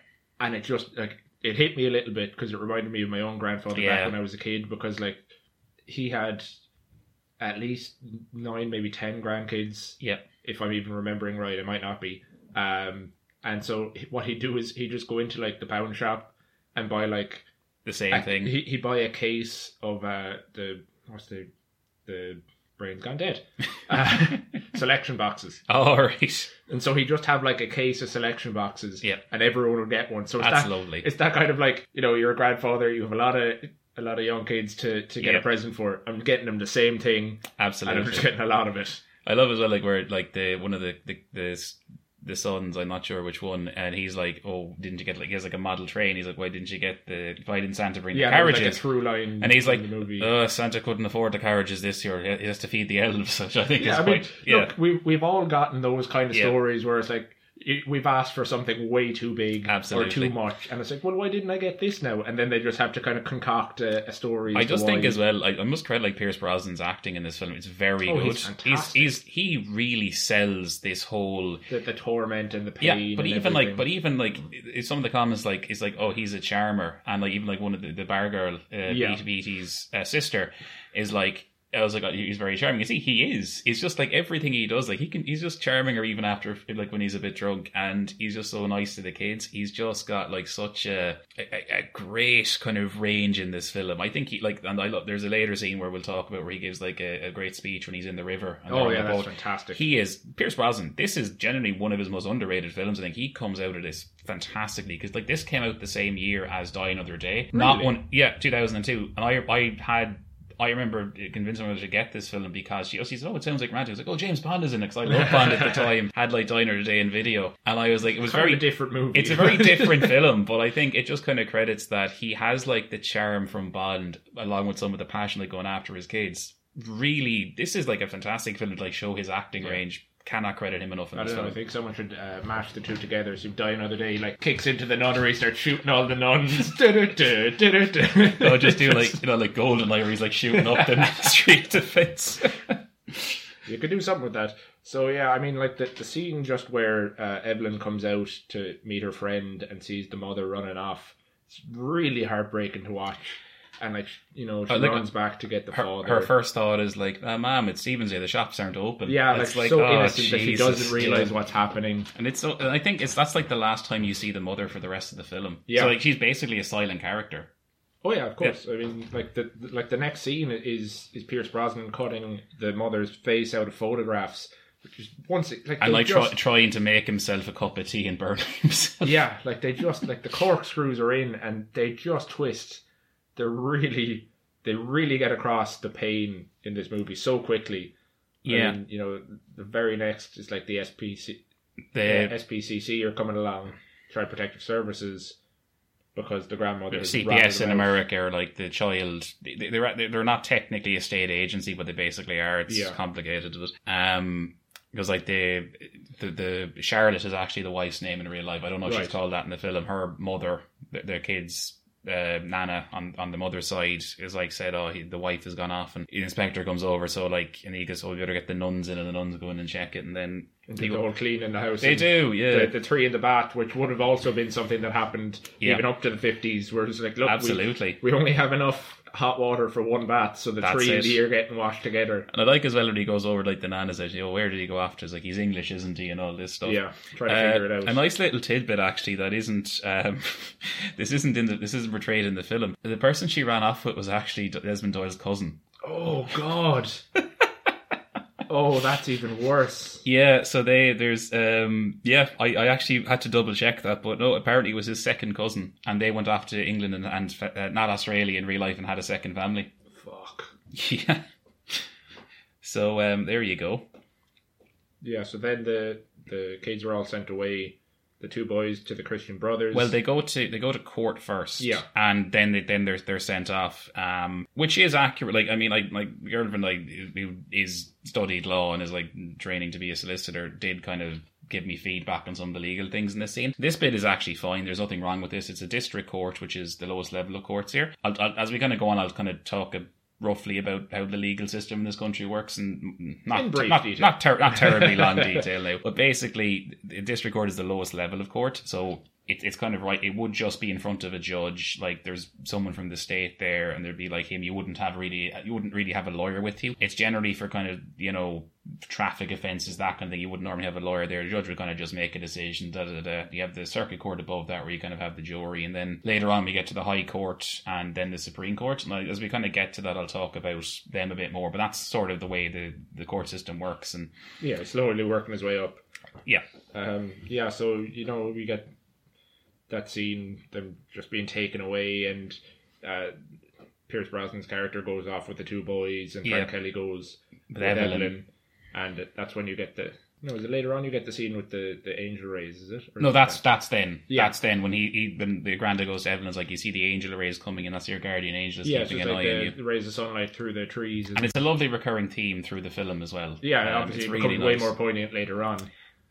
and it just like it hit me a little bit because it reminded me of my own grandfather Yeah. back when I was a kid. Because like he had at least nine, maybe ten grandkids. yeah, if I'm even remembering right, it might not be. Um, and so what he'd do is he'd just go into like the pound shop and buy like the same a- thing. He he'd buy a case of uh the what's the the brain's gone dead [laughs] uh, selection boxes, All right, and so he'd just have like a case of selection boxes. Yeah. and everyone would get one. So it's that's that, lovely. It's that kind of like you know you're a grandfather, you have a lot of. A lot of young kids to, to get Yeah. a present for. I'm getting them the same thing, and Absolutely. I'm just getting a lot of it. I love as well, like where like the one of the the the, the sons, I'm not sure which one, and he's like, "Oh, didn't you get like he has like a model train?" He's like, "Why didn't you get the? Why didn't Santa bring Yeah, the carriages?" like a through line, and he's like, in the movie. "Uh, Santa couldn't afford the carriages this year. He has to feed the elves," [laughs] which I think yeah, is I mean, yeah. look, we we've all gotten those kind of Yeah. stories where it's like we've asked for something way too big Absolutely. or too much, and it's like, well, why didn't I get this now? And then they just have to kind of concoct a, a story. I just think why. as well. I, I must credit like Pierce Brosnan's acting in this film. It's very Oh, good. he's fantastic. he's he really sells this whole the, the torment and the pain. Yeah, but even like, but even like, some of the comments like, it's like, oh, he's a charmer, and like even like one of the, the bar girl, uh, Yeah. BT's uh, sister, is like, I was like, oh, he's very charming. You see, he is. It's just like everything he does, like he can, he's just charming, or even after, like when he's a bit drunk, and he's just so nice to the kids. He's just got like such a a, a great kind of range in this film. I think he like, and I love. There's a later scene where we'll talk about where he gives like a, a great speech when he's in the river. And oh yeah, that's boat. fantastic. He is Pierce Brosnan. This is generally one of his most underrated films. I think he comes out of this fantastically because like this came out the same year as Die Another Day. Not one, yeah, two thousand and two. And I I had. I remember convincing her to get this film because she, she oh, said, "Oh, it sounds like Randy." I was like, "Oh, James Bond is in it," because I loved Bond at the time. Had like Die Another Day in video, and I was like, "It was kind very different movie. it's a very [laughs] different film, but I think it just kind of credits that he has like the charm from Bond, along with some of the passion like going after his kids. Really, this is like a fantastic film to like show his acting range. Cannot credit him enough in I this don't know. I film. think someone should uh, mash the two together. So you die another day, he, like kicks into the nunnery, starts shooting all the nuns. [laughs] Du-du-du, du-du-du. Or just do like you know like Goldeneye, where he's like shooting up the street Defense. You could do something with that. So yeah, I mean, like the the scene just where uh, Evelyn comes out to meet her friend and sees the mother running off. It's really heartbreaking to watch. And like you know she Oh, look, runs back to get the her, father. her first thought is like, uh, "Mom, it's Stephen's Day. The shops aren't open." yeah, like, it's like so oh, innocent that she doesn't realize yeah. what's happening. And it's so, I think it's that's like the last time you see the mother for the rest of the film. Yeah. So like she's basically a silent character. Oh yeah, of course. I mean, like the like the next scene is is Pierce Brosnan cutting the mother's face out of photographs, which is once it- like And like just, try, trying to make himself a cup of tea and burn [laughs] himself. yeah, like they just like the corkscrews are in and they just twist. They're really they really get across the pain in this movie so quickly. Yeah. mean, you know, the very next is like the SPC The uh, SPCC are coming along, Child Protective Services, because the grandmother CPS in. America are like the child. they- They're they're not technically a state agency, but they basically are. It's Yeah. complicated, but um, because like the, the the Charlotte is actually the wife's name in real life. I don't know if Right. she's called that in the film. Her mother, the, their kids. Uh, Nana on on the mother's side is like said, oh, he, the wife has gone off, and the inspector comes over. So like, and he goes, oh, we better get the nuns in, and the nuns go in and check it, and then And do the whole clean in the house. they do, yeah, The, the three in the bath, which would have also been something that happened Yeah. even up to the fifties, where it's like, look, we- absolutely. we, only have enough hot water for one bath, so the That's three in it. the year getting washed together. And I like as well when he goes over like the nana says, you know, where did he go after? It's like he's English, isn't he, and all this stuff. Yeah, try to Uh, figure it out. A nice little tidbit actually that isn't um, [laughs] this isn't in the this isn't portrayed in the film. The person she ran off with was actually Desmond Doyle's cousin. Oh God. [laughs] oh, that's even worse. Yeah, so they there's um yeah, I, I actually had to double check that, but no, apparently it was his second cousin, and they went off to England and, and uh, not Australia in real life and had a second family. Fuck. [laughs] Yeah. So um, there you go. Yeah. So then the the kids were all sent away. The two boys to the Christian Brothers. Well, they go to they go to court first, Yeah. and then they then they're they're sent off, um, which is accurate. Like, I mean, like my girlfriend like who is studied law and is like training to be a solicitor did kind of give me feedback on some of the legal things in this scene. This bit is actually fine. There's nothing wrong with this. It's a district court, which is the lowest level of courts here. I'll, I'll, as we kind of go on, I'll kind of talk a, roughly about how the legal system in this country works, and not In brief not detail. not, ter- not [laughs] terribly long detail now. But basically, the district court is the lowest level of court, so it, it's kind of right. It would just be in front of a judge. Like there's someone from the state there, and there'd be like him. You wouldn't have really, you wouldn't really have a lawyer with you. It's generally for kind of you know traffic offences, that kind of thing. You wouldn't normally have a lawyer there. The judge would kind of just make a decision. Da, da, da. You have the circuit court above that, where you kind of have the jury, and then later on we get to the High Court and then the Supreme Court. And as we kind of get to that, I'll talk about them a bit more. But that's sort of the way the the court system works. And yeah, slowly working his way up. yeah, Um, yeah, so you know we get that scene them just being taken away, and uh, Pierce Brosnan's character goes off with the two boys, and Frank Yeah. Kelly goes With Evelyn. Evelyn. and that's when you get the. No, is it later on you get the scene with the, the angel rays? Is it? Or No, is that's that- that's then. Yeah. That's then when he, he when the granda goes to Evelyn's like you see the angel rays coming and that's your guardian angel is yeah. It's keeping just an like eye on the, you. the rays of sunlight through the trees, and, And it's a lovely recurring theme through the film as well. yeah, Um, obviously it's it really becomes way nice. more poignant later on.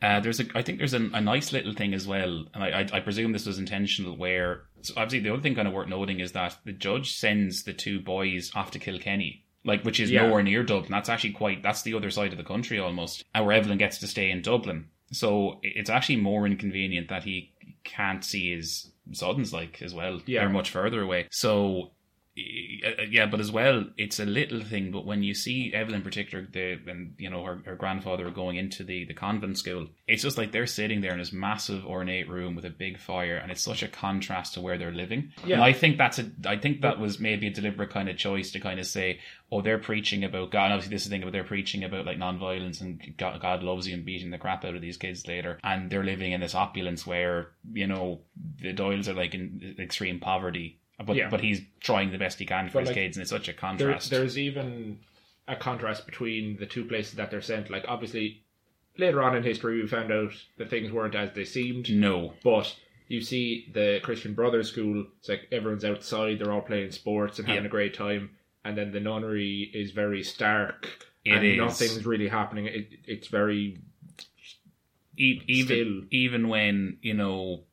Uh, there's a, I think there's a, a nice little thing as well, and I, I, I presume this was intentional. Where so obviously the other thing kind of worth noting is that the judge sends the two boys off to kill Kilkenny, like which is Yeah. nowhere near Dublin. That's actually quite that's the other side of the country almost, and where Evelyn gets to stay in Dublin. So it's actually more inconvenient that he can't see his sons like as well. Yeah. They're much further away. So Uh, yeah, but as well, it's a little thing. But when you see Evelyn in particular, the and you know her, her grandfather going into the the convent school, it's just like they're sitting there in this massive ornate room with a big fire, and it's such a contrast to where they're living. Yeah. And I think that's a I think that was maybe a deliberate kind of choice to kind of say, oh, they're preaching about God. And obviously, this is the thing about they're preaching about like non-violence and God, God loves you and beating the crap out of these kids later, and they're living in this opulence where you know the Doyles are like in extreme poverty. But Yeah. but he's trying the best he can for But, his like, kids, and it's such a There, contrast. there's even a contrast between the two places that they're sent. Like obviously, later on in history, we found out that things weren't as they seemed. no, But you see the Christian Brothers school. It's like everyone's outside. They're all playing sports and having Yeah. a great time. And then the nunnery is very stark. It and is. nothing's really happening. It, it's very even Still. even when you know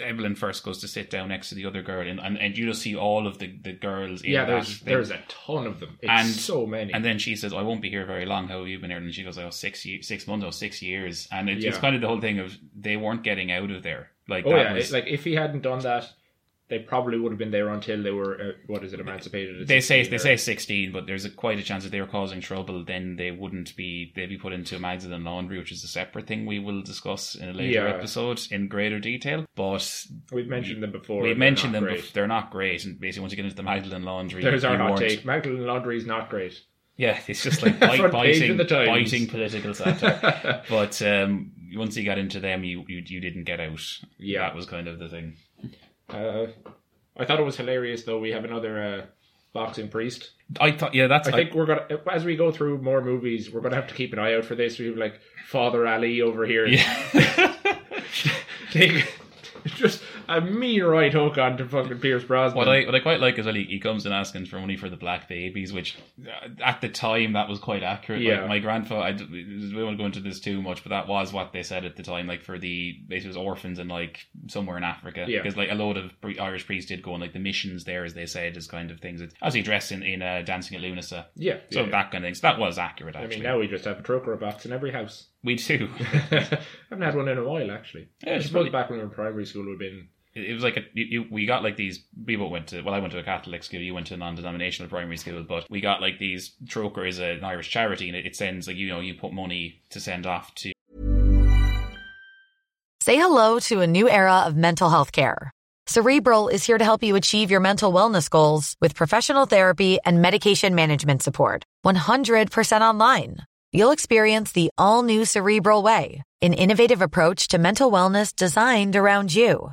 Evelyn first goes to sit down next to the other girl, and and, and you just see all of the, the girls. In yeah. There's there's a ton of them. It's And- so many. And then she says, "I won't be here very long. How have you been here?" And she goes, "Oh, six six months, oh, six years." And it, it's kind of the whole thing of they weren't getting out of there. Like oh yeah, was like if he hadn't done that, they probably would have been there until they were uh, what is it emancipated? at They say 16 they or- say sixteen, but there's a, quite a chance that they were causing trouble. Then they wouldn't be. They'd be put into Magdalen laundry, which is a separate thing we will discuss in a later Yeah. episode in greater detail. But we've mentioned them before. we they're mentioned them. bef- they're not great, and basically once you get into the Magdalen laundry, There's our hot take. Magdalene Laundry is not great. Yeah, it's just [laughs] like bite, biting, the biting political satire. [laughs] but um, once you got into them, you, you you didn't get out. Yeah. that was kind of the thing. Uh, I thought it was hilarious though. We have another uh, boxing priest. I thought, yeah, that's I think we're gonna as we go through more movies, we're gonna have to keep an eye out for this. We have like Father Ali over here. yeah. [laughs] Take [laughs] just a mean right hook onto fucking Pierce Brosnan. What I what I quite like is that he, he comes in asking for money for the black babies, which uh, at the time that was quite accurate. Yeah. Like my grandfather, I, we won't go into this too much, but that was what they said at the time. Like for the basically it was orphans and like somewhere in Africa, Yeah. because like a load of pre- Irish priests did go on like the missions there, as they said, as kind of things. It's actually dressed in in uh, dancing at Lughnasa, yeah, so yeah. that kind of thing. So that was accurate. I Actually, mean, now we just have a Trócaire box in every house. we do. [laughs] I haven't had one in a while, actually. Yeah, I suppose probably- back when we were in primary school, would have been. It was like a, you, we got like these people went to well I went to a Catholic school you went to a non-denominational primary school but we got like these Trócaire is an Irish charity and it, it sends like you know you put money to send off to Say hello to a new era of mental health care. Cerebral is here to help you achieve your mental wellness goals with professional therapy and medication management support. 100% online. You'll experience the all new Cerebral Way, an innovative approach to mental wellness designed around you.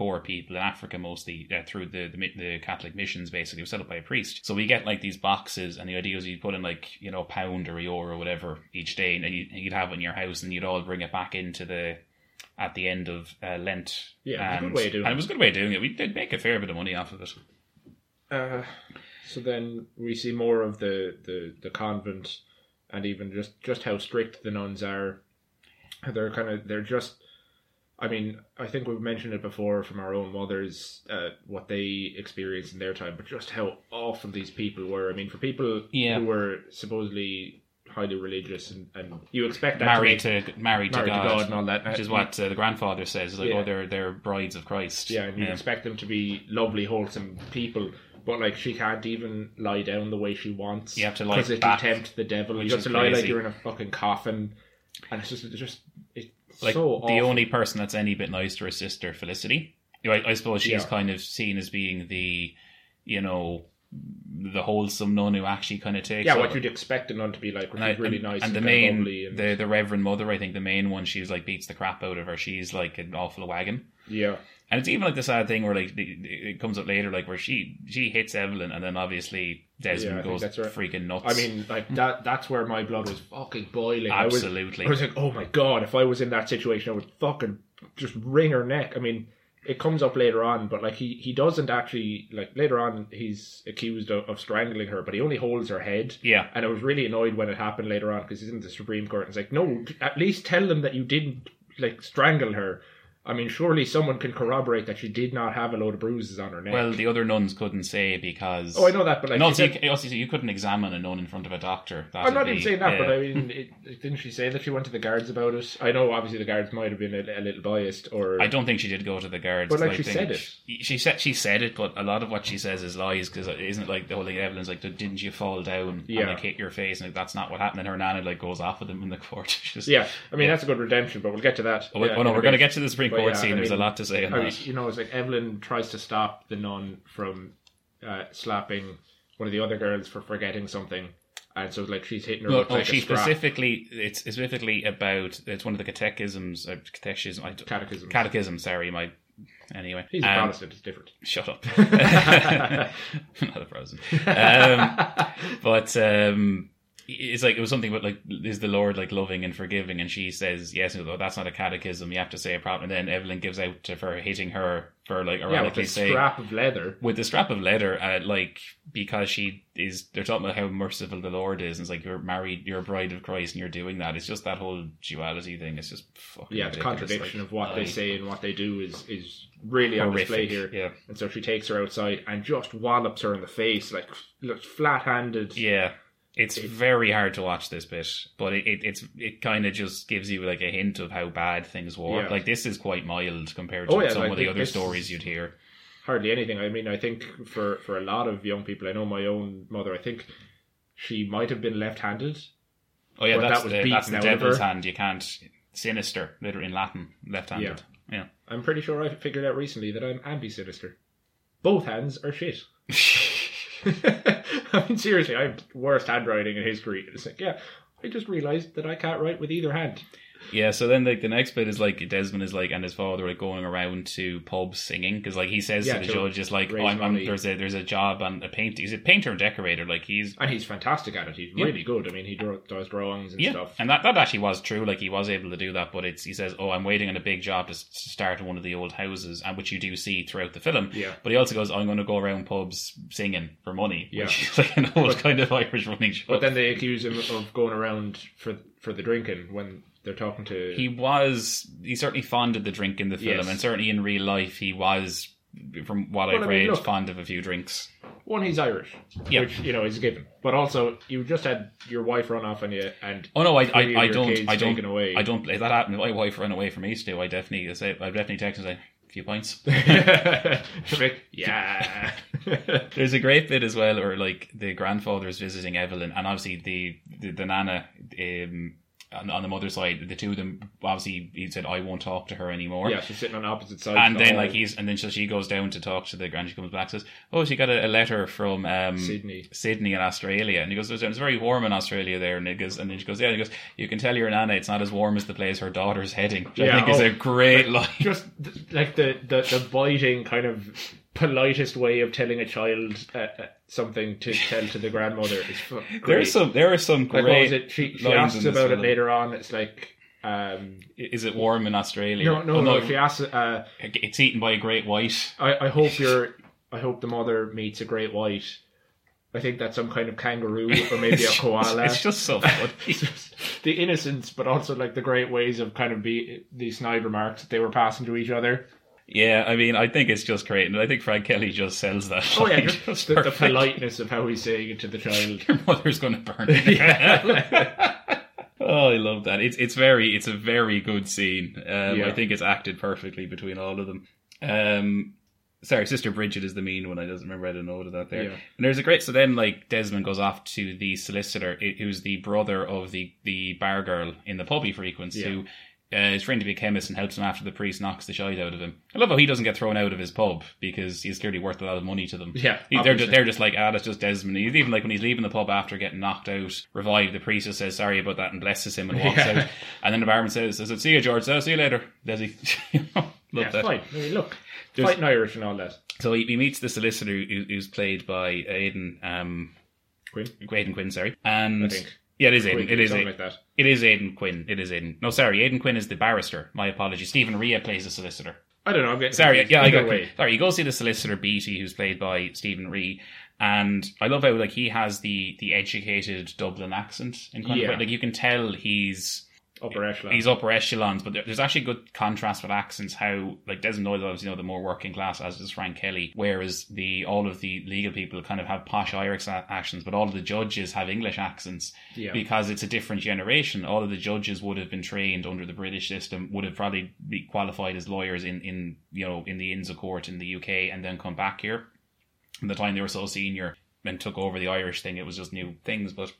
Poor people in Africa mostly uh, through the, the the Catholic missions basically was set up by a priest. So we get like these boxes and the idea is you'd put in like you know a pound or a euro or whatever each day and you, you'd have it in your house and you'd all bring it back into the at the end of uh, Lent. Yeah, it a and, good way of doing and it. it was a good way of doing it. We did make a fair bit of money off of it. Uh, so then we see more of the, the, the convent and even just, just how strict the nuns are. They're kind of, they're just, I mean, I think we've mentioned it before from our own mothers, uh, what they experienced in their time, but just how awful these people were. I mean, for people Yeah. who were supposedly highly religious and, and you expect that Married to, to married, married to, God, to God and all that. which is what uh, the grandfather says. Like, Yeah. oh, they're they're brides of Christ. Yeah, and you expect them to be lovely, wholesome people, but like she can't even lie down the way she wants. You have to lie because it tempt the devil. You have to lie like you're in a fucking coffin, and it's just, it's just, like so the awful. only person that's any bit nice to her sister Felicity. I, I suppose she's Yeah. kind of seen as being the, you know, the wholesome nun who actually kind of takes. yeah, over. what you'd expect a nun to be like, And, I- really and- nice and and, the main, and the the Reverend Mother, I think the main one, she's like beats the crap out of her. She's like an awful wagon, yeah, and it's even like the sad thing where like it comes up later, like where she she hits Evelyn, and then obviously Desmond think goes that's right. freaking nuts. I mean, like that. That's where my blood was fucking boiling. I was- Absolutely. I was, like, oh my god, if I was in that situation, I would fucking just wring her neck. I mean, it comes up later on, but like he he doesn't actually like later on he's accused of, of strangling her, but he only holds her head. Yeah. and I was really annoyed when it happened later on because he's in the Supreme Court and it's like, no, at least tell them that you didn't like strangle her. I mean, surely someone can corroborate that she did not have a load of bruises on her neck. Well, the other nuns couldn't say because. oh, I know that, but like, no, so said- you, also, you couldn't examine a nun in front of a doctor. I'm not be- even saying that, yeah. but I mean, it, didn't she say that she went to the guards about it? I know, obviously, the guards might have been a, a little biased, or I don't think she did go to the guards. But, like, she said She said she said it, but a lot of what she says is lies because isn't like the whole thing? Evelyn's like, "Didn't you fall down Yeah. and like hit your face?" And like, that's not what happened. And her nana like goes off with him in the [laughs] court. Just, yeah. I mean, that's a good redemption, but we'll get to that. Oh, yeah, oh no, we're going to get to the Supreme Court yeah, scene. I There's mean, a lot to say on I that. you know, it's like Evelyn tries to stop the nun from uh, slapping one of the other girls for forgetting something, and so like she's hitting her with no, like she specifically it's specifically about it's one of the catechisms uh, catechism I, Catechism. catechism sorry my anyway He's a Um, Protestant. It's different. [laughs] shut up [laughs] [laughs] not a Protestant um, but um it's like it was something about like is the Lord like loving and forgiving and she says yes no that's not a catechism you have to say a problem. and then Evelyn gives out to for hitting her for like Yeah, with ironically a saying strap of leather. with the strap of leather, uh, like because she is, they're talking about how merciful the Lord is, and it's like you're married, you're a bride of Christ, and you're doing that. It's just that whole duality thing. It's just fucking Yeah, the contradiction like, of what they say and what they do is is really on display here. yeah. And so she takes her outside and just wallops her in the face, like looks flat handed. Yeah, it's very hard to watch this bit, but it, it it's it kind of just gives you like a hint of how bad things were. Yeah. Like this is quite mild compared oh, to Oh, yeah, some like, of the other stories you'd hear. Hardly anything. I mean, I think for for a lot of young people, I know my own mother. I think she might have been left handed. Oh yeah, that's that was the, that's the devil's hand. You can't sinister, literally in Latin, left-handed. Yeah. I'm pretty sure I figured out recently that I'm ambi sinister. Both hands are shit. [laughs] [laughs] [laughs] I mean, seriously, I have worst handwriting in history. It's like, yeah, I just realised that I can't write with either hand. Yeah, so then like the next bit is like Desmond is like and his father like going around to pubs singing because like he says Yeah, to the judge is like oh, I'm, I'm, there's a there's a job and a paint he's a painter and decorator like he's And he's fantastic at it. He's Yeah. really good. I mean, he draw, does drawings and yeah stuff. and that, that actually was true like he was able to do that but it's he says oh I'm waiting on a big job to, start in one of the old houses and which you do see throughout the film Yeah. but he also goes I'm going to go around pubs singing for money Yeah. which [laughs] is like an old kind of Irish running show But then they accuse him of going around for for the drinking when they're talking to. he was he certainly fond of the drink in the film Yes. and certainly in real life he was from what Well, I've I mean, read look- fond of a few drinks one, he's Irish, Yeah. which you know is a given. But also, you just had your wife run off on you, and Oh no, I, I, three of I your don't, I don't, taken away. I don't. If that happened, if my wife ran away from me, Stu, I definitely say, I definitely text and say a few pints. Like, [laughs] [laughs] yeah. There's a great bit as well, where like the grandfather is visiting Evelyn, and obviously the the, the nana. Um, on, on the mother's side, the two of them obviously he said, "I won't talk to her anymore." yeah, she's sitting on opposite sides. And then like he's and then so she goes down to talk to the grand. She comes back says, "Oh, she got a, a letter from um, Sydney. Sydney in Australia." And he goes, "It's very warm in Australia there." And he goes, and then she goes, "Yeah." And he goes, "You can tell your nana it's not as warm as the place her daughter's heading." Which I Yeah, think is oh, a great line. just like the, the the biting kind of politest way of telling a child uh, uh, something to [laughs] tell to the grandmother is fu- great. There's some, there are some like great. it? She, she asks about it film. later on. It's like um, Is it warm in Australia? no, no, Oh, no. She asks. Uh, It's eaten by a great white. I, I hope [laughs] you're. I hope the mother meets a great white. I think that's some kind of kangaroo or maybe a [laughs] just- koala. It's just so funny. Just the innocence, but also like the great ways of kind of be these snide remarks that they were passing to each other. Yeah, I mean, I think it's just great, and I think Frank Kelly just sells that. Oh yeah, just, the, the politeness of how he's saying it to the [laughs] child. Your mother's going to burn. it. [laughs] [laughs] Oh, I love that. It's it's very it's a very good scene. Um, Yeah. I think it's acted perfectly between all of them. Um, sorry, Sister Bridget is the mean one. I doesn't remember I had a note of that there. Yeah. And there's a great. So then, like Desmond goes off to the solicitor, who's the brother of the the bar girl in the pub he frequents, Yeah. who. Uh, is trained to be a chemist and helps him after the priest knocks the shite out of him. I love how he doesn't get thrown out of his pub because he's clearly worth a lot of money to them. Yeah, He- they're just, they're just like, ah, that's just Desmond. He's even like when he's leaving the pub after getting knocked out, revived, the priest just says sorry about that and blesses him and walks Yeah. out. And then the barman says, says see you, George. So, see you later, Desi. [laughs] Love yeah, that. fine. Look, Just- fighting Irish and all that. So he, he meets the solicitor who, who's played by Aidan, um, Quinn, Aidan Quinn, sorry. And I think. yeah, it is Aidan. Quinn, It is Aidan. like that. It is Aidan Quinn. It is Aidan. No, sorry, Aidan Quinn is the barrister. My apologies. Stephen Rea plays the solicitor. I don't know. I'm getting Sorry, yeah, I got way. sorry. You go see the solicitor Beatty, who's played by Stephen Rea, and I love how like he has the the educated Dublin accent and kind Yeah. of like you can tell he's upper echelon. He's upper echelons, but there- there's actually good contrast with accents. How like Desmond Doyle, obviously, you know, the more working class, as is Frank Kelly. Whereas the all of the legal people kind of have posh Irish accents, but all of the judges have English accents Yeah. because it's a different generation. All of the judges would have been trained under the British system, would have probably be qualified as lawyers in in you know in the Inns of Court in the UK, and then come back here. At the time they were so senior and took over the Irish thing, it was just new things, but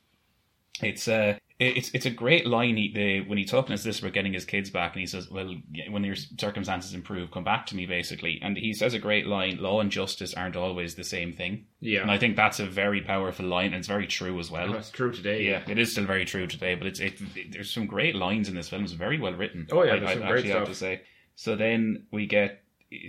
it's uh it's it's a great line he the when he's talking to this about getting his kids back and he says well when your circumstances improve come back to me basically. And he says a great line law and justice aren't always the same thing. Yeah. and I think that's a very powerful line and it's very true as well. That's true today. yeah. It is still very true today but it's it, there's some great lines in this film. It's very well written Oh, yeah, I, there's I some great actually have to say. So then we get [sighs]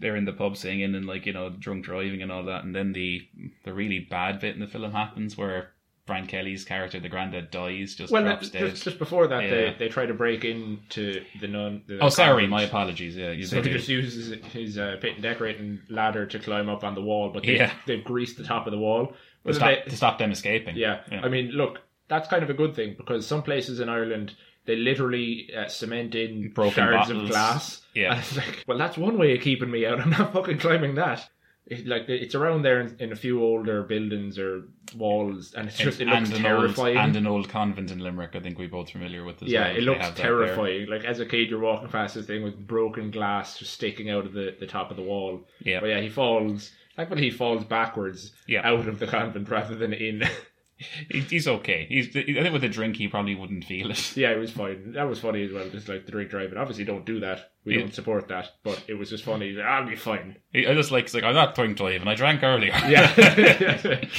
they're in the pub singing and like you know drunk driving and all that and then the the really bad bit in the film happens where Frank Kelly's character the granddad dies just Well, drops that- dead just, just before that, Yeah. they, they try to break into the nun. The oh sorry convent. my apologies yeah So he just uses his uh, and decorating ladder to climb up on the wall, but they, Yeah. they've greased the top of the wall. to stop, they- to stop them escaping yeah. I mean, look, that's kind of a good thing because some places in Ireland they literally uh, cement in Broken shards bottles. of glass. Yeah. [laughs] like, well, that's one way of keeping me out. I'm not fucking climbing that. It, like it's around there in, in a few older buildings or walls, and it's just it looks and an terrifying. old and an old convent in Limerick I think we're both familiar with as Yeah, well. it looks have that there. terrifying. Like as a kid, you're walking past this thing with broken glass just sticking out of the, the top of the wall. Yeah. But yeah, he falls. Like when he falls backwards Yeah. out of the convent rather than in. [laughs] He- he's okay he's I think with a drink he probably wouldn't feel it yeah, it was fine. That was funny as well. Just like the drink driving. Obviously, don't do that. We don't support that. But it was just funny. Like, I'll be fine. I just like, it's like I'm not drink driving I drank earlier [laughs] Yeah. [laughs]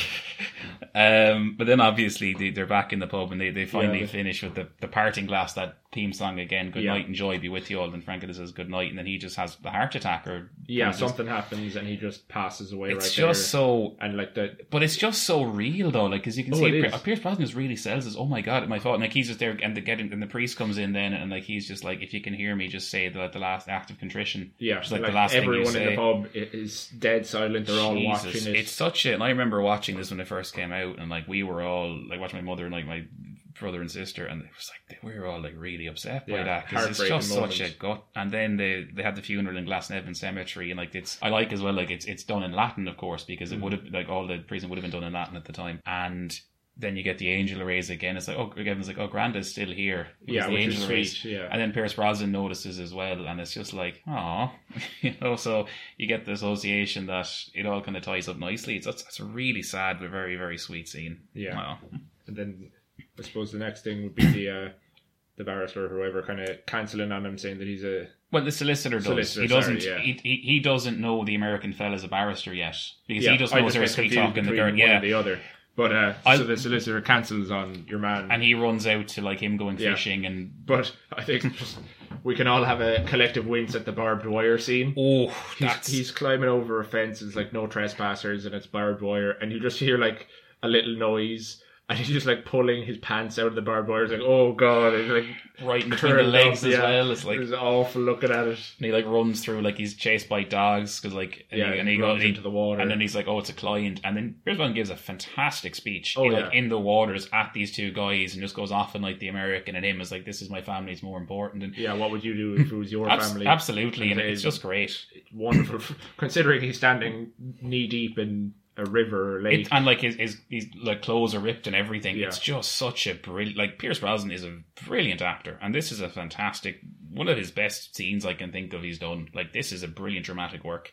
Um, but then obviously they, they're back in the pub and they, they finally Yeah. finish with the, the parting glass, that theme song again, Good Yeah. Night and Joy be with you all. And Frank says good night and then he just has the heart attack or yeah, just- something happens and he just passes away it's right just there. so And like the but it's just so real though, like because you can Oh, see it is. Pierce Brosnan just really sells this. Oh my god, my fault. And like he's just there, and the getting and the priest comes in then, and like he's just like, if you can hear me, just say the the last act of contrition. yeah, just like, like the last everyone say. in the pub is dead silent. They're all Jesus, watching it. It's such a. And I remember watching this when it first came out, and like we were all like watching my mother and like my brother and sister, and it was like we were all like really upset by Yeah, that because it's just such a moment. gut. And then they they had the funeral in Glasnevin Cemetery, and like it's I like as well like it's it's done in Latin, of course, because Mm. it would have like all the prison would have been done in Latin at the time, and. Then you get the angel raise again. It's like, oh, Gavin's like, oh, Granda's still here. It Yeah, the angel sweet, yeah. And then Pierce Brosnan notices as well, and it's just like, oh, [laughs] you know. So you get the association that it all kind of ties up nicely. It's it's a really sad but very very sweet scene. Yeah. Wow. And then I suppose the next thing would be the uh, the barrister or whoever kind of cancelling on him, saying that he's a Well, the solicitor does. Solicitor, he doesn't. sorry, yeah. he, he he doesn't know the American fella's a barrister yet because yeah. he doesn't know there's sweet talk in the one Yeah, the other. But uh, I- so the solicitor cancels on your man, and he runs out to like him going Yeah. fishing and but I think we can all have a collective wince at the barbed wire scene. oh, He's, he's climbing over a fence. It's like no trespassers, and it's barbed wire. And you just hear like a little noise, and he's just like pulling his pants out of the barbed wire. It's like, oh god, it's like right in between the legs up, as yeah. well. It's like It was awful looking at it. And he like runs through like he's chased by dogs because like and Yeah, he, and he goes into the water. and then he's like oh it's a client and then Pierce Brosnan gives a fantastic speech Oh, he, like yeah. in the waters at these two guys and just goes off on like the American and him is like this is my family it's more important and Yeah, what would you do if it was your abs- family? absolutely and And it's just great It's wonderful, [laughs] considering he's standing knee deep in a river or lake. it, and like his, his his like clothes are ripped and everything Yeah. it's just such a brilliant like Pierce Brosnan is a brilliant actor and this is a fantastic one of his best scenes I can think of he's done like this is a brilliant dramatic work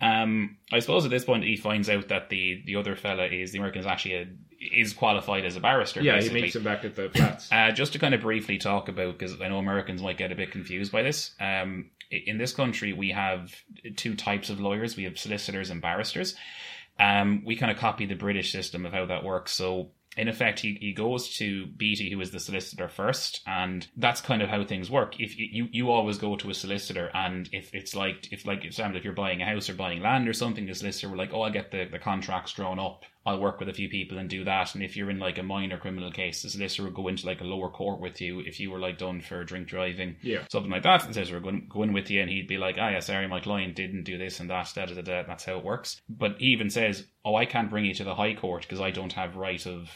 Um, I suppose at this point he finds out that the the other fella is the American is actually a, is qualified as a barrister. yeah, basically. he meets him back at the flats. Uh, just to kind of briefly talk about, because I know Americans might get a bit confused by this. Um, in this country, we have two types of lawyers. We have solicitors and barristers. Um, we kind of copy the British system of how that works. So, in effect, he, he goes to Beatty, who is the solicitor first, and that's kind of how things work. If you, you, always go to a solicitor, and if it's like if like example, if you're buying a house or buying land or something, the solicitor will like, oh, I'll get the, the contracts drawn up. I'll work with a few people and do that. And if you're in like a minor criminal case, the solicitor will go into like a lower court with you. If you were like done for drink driving, Yeah. something like that, the solicitor would go in with you, and he'd be like, ah, yeah, sorry, my client didn't do this and that, da da da. da. That's how it works. But he even says, oh, I can't bring you to the high court because I don't have right of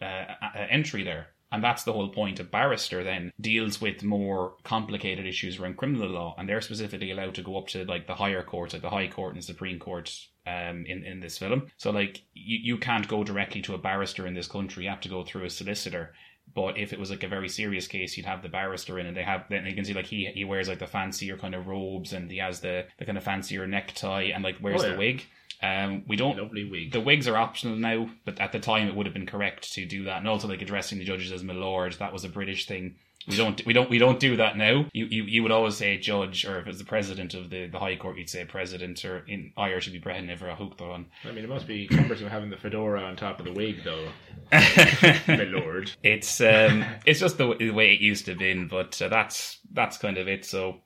uh, uh, entry there. And that's the whole point. A barrister then deals with more complicated issues around criminal law, and they're specifically allowed to go up to like the higher courts, like the High Court and Supreme Court um, in, in this film. So, like, you, you can't go directly to a barrister in this country, you have to go through a solicitor. But if it was like a very serious case, you'd have the barrister in, and they have then you can see like he he wears like the fancier kind of robes, and he has the the kind of fancier necktie, and like wears Oh, yeah. the wig. Um, we don't Lovely wig. the wigs are optional now, but at the time it would have been correct to do that. And also like addressing the judges as my lord, that was a British thing. We don't we don't we don't do that now. You you, you would always say judge, or if it's the president of the, the High Court, you'd say president, or in Irish it'd be Brehan never a hooked on. I mean, it must be cumbersome having the fedora on top of the wig, though. [laughs] My lord. It's um it's just the, the way it used to been, but uh, that's that's kind of it. So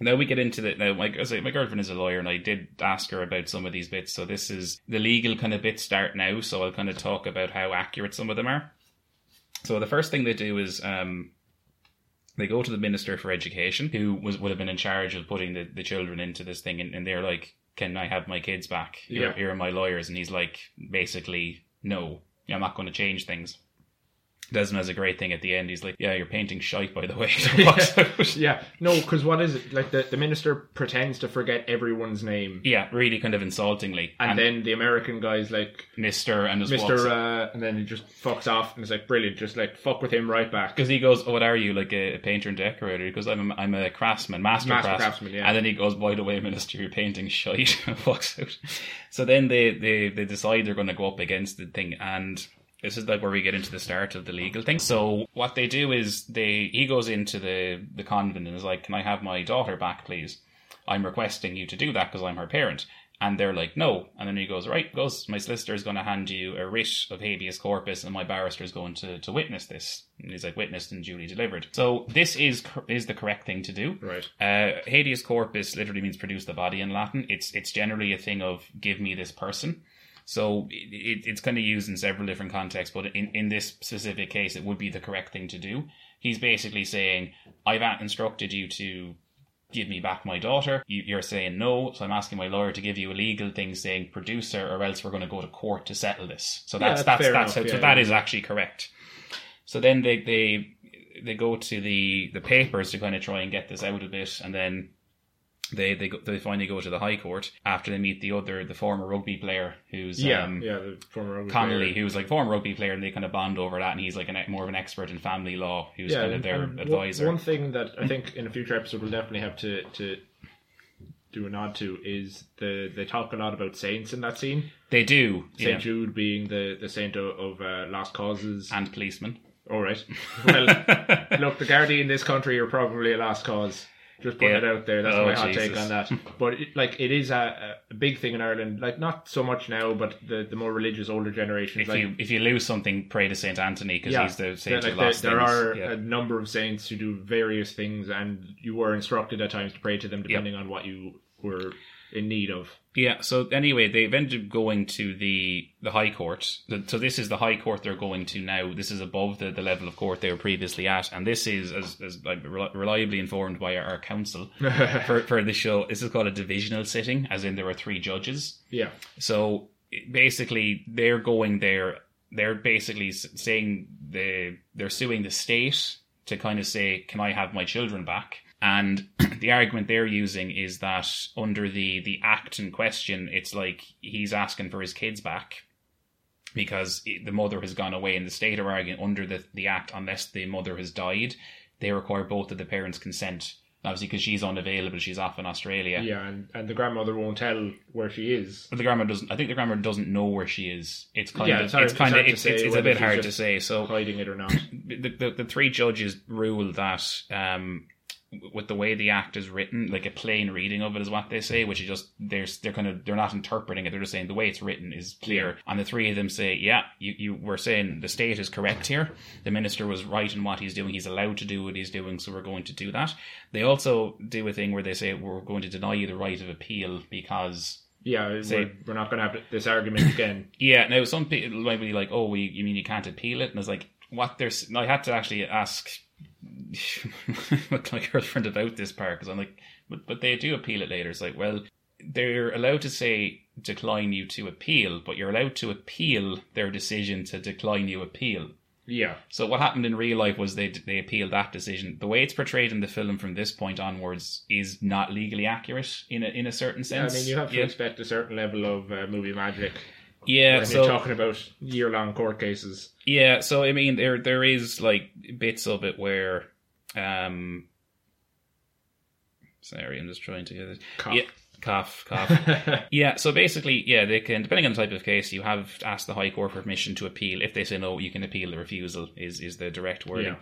now we get into the now. My, say, my girlfriend is a lawyer, and I did ask her about some of these bits. So this is the legal kind of bits start now. So I'll kind of talk about how accurate some of them are. So the first thing they do is um, they go to the minister for education, who was would have been in charge of putting the, the children into this thing, and, and they're like, "Can I have my kids back? Here, Yeah. here are my lawyers." And he's like, basically, "No, I'm not going to change things." Desmond has a great thing at the end. He's like, "Yeah, you're painting shite, by the way." [laughs] [laughs] Out. Yeah, no, because what is it? Like, the, the minister pretends to forget everyone's name. yeah, really kind of insultingly. And, then the American guy's like, Mister and his Mr. Uh, and then he just fucks off and it's like, brilliant, just like, fuck with him right back. because he goes, oh, "What are you, like a, a painter and decorator?" He goes, "I'm a, I'm a craftsman, master, Master crafts-" craftsman, yeah. And then he goes, "By the way, Minister, you're painting shite," [laughs] and walks out. So then they they they decide they're going to go up against the thing, and this is like where we get into the start of the legal thing. So what they do is they he goes into the the convent and is like, "Can I have my daughter back, please? I'm requesting you to do that because I'm her parent." And they're like, no. And then he goes, right, goes, my solicitor is going to hand you a writ of habeas corpus and my barrister is going to, to witness this. And he's like, witnessed and duly delivered. So this is is the correct thing to do. Right. Uh, habeas corpus literally means produce the body in Latin. It's it's generally a thing of give me this person. So it, it, it's kind of used in several different contexts, but in, in this specific case, it would be the correct thing to do. He's basically saying, I've instructed you to give me back my daughter. You, you're saying no, so I'm asking my lawyer to give you a legal thing saying produce her, or else we're going to go to court to settle this. So Yeah, that's that's that's that's, enough, how, so yeah, that yeah. is actually correct. So then they they they go to the the papers to kind of try and get this out a bit, and then they they go, they finally go to the High Court after they meet the other the former rugby player who's Yeah, um, yeah, the former rugby Connolly, who's like former rugby player, and they kind of bond over that, and he's like an, more of an expert in family law, who's yeah, kind of their advisor. One thing that I think in a future episode we'll definitely have to to do a nod to is the they talk a lot about saints in that scene. they do, Saint yeah. Jude being the the saint of, of uh, lost causes. and policemen. All right. [laughs] Well, look, the Gardaí in this country are probably a lost cause. Just putting Yeah. it out there. That's Oh, my hot take on that. [laughs] But it, like, it is a, a big thing in Ireland. Like, not so much now, but the, the more religious older generations. If like, you if you lose something, pray to Saint Anthony because yeah, he's the saint who like, lost there, there are Yeah. a number of saints who do various things, and you were instructed at times to pray to them depending on what you were in need of. Yeah. So anyway, they've ended up going to the the High Court. So this is the High Court they're going to now. This is above the, the level of court they were previously at, and this is as as reliably informed by our, our counsel [laughs] for for the show. This is called a divisional sitting, as in there are three judges. Yeah. So basically, they're going there. They're basically saying they they're suing the state to kind of say, "Can I have my children back?" And [clears throat] the argument they're using is that under the the act in question, it's like he's asking for his kids back because the mother has gone away, and the state are arguing under the the act, unless the mother has died, they require both of the parents' consent. Obviously, because she's unavailable, she's off in Australia. Yeah, and, and the grandmother won't tell where she is. But the grandmother doesn't. I think the grandmother doesn't know where she is. It's kind Yeah, of. it's It's, kind it's of. It's, it's, it's a bit hard to say. So Hiding it or not. [clears throat] the, the the three judges rule that um, with the way the act is written, like a plain reading of it is what they say, which is just they're they're kind of they're not interpreting it. They're just saying the way it's written is clear. And the three of them say, yeah, you you were saying the state is correct here. The minister was right in what he's doing. He's allowed to do what he's doing, so we're going to do that. They also do a thing where they say we're going to deny you the right of appeal because Yeah, Say- we're, we're not going to have this argument again. [coughs] Yeah, now some people might be like, "Oh, you, you mean you can't appeal it?" And it's like, "What?" There's. I had to actually ask [laughs] my girlfriend about this part because I'm like, "But but they do appeal it later." It's like, well, they're allowed to say decline you to appeal, but you're allowed to appeal their decision to decline you appeal. Yeah. So what happened in real life was they they appealed that decision. The way it's portrayed in the film from this point onwards is not legally accurate in a in a certain Yeah, I mean, you have to yeah. expect a certain level of uh, movie magic Yeah, when so you're talking about year long court cases. Yeah, so I mean, there there is like bits of it where, um, sorry, I'm just trying to get it. Cough. Yeah, cough, cough. [laughs] yeah, so basically, yeah, they can depending on the type of case, you have to ask the High Court for permission to appeal. If they say no, you can appeal the refusal. Is is the direct wording.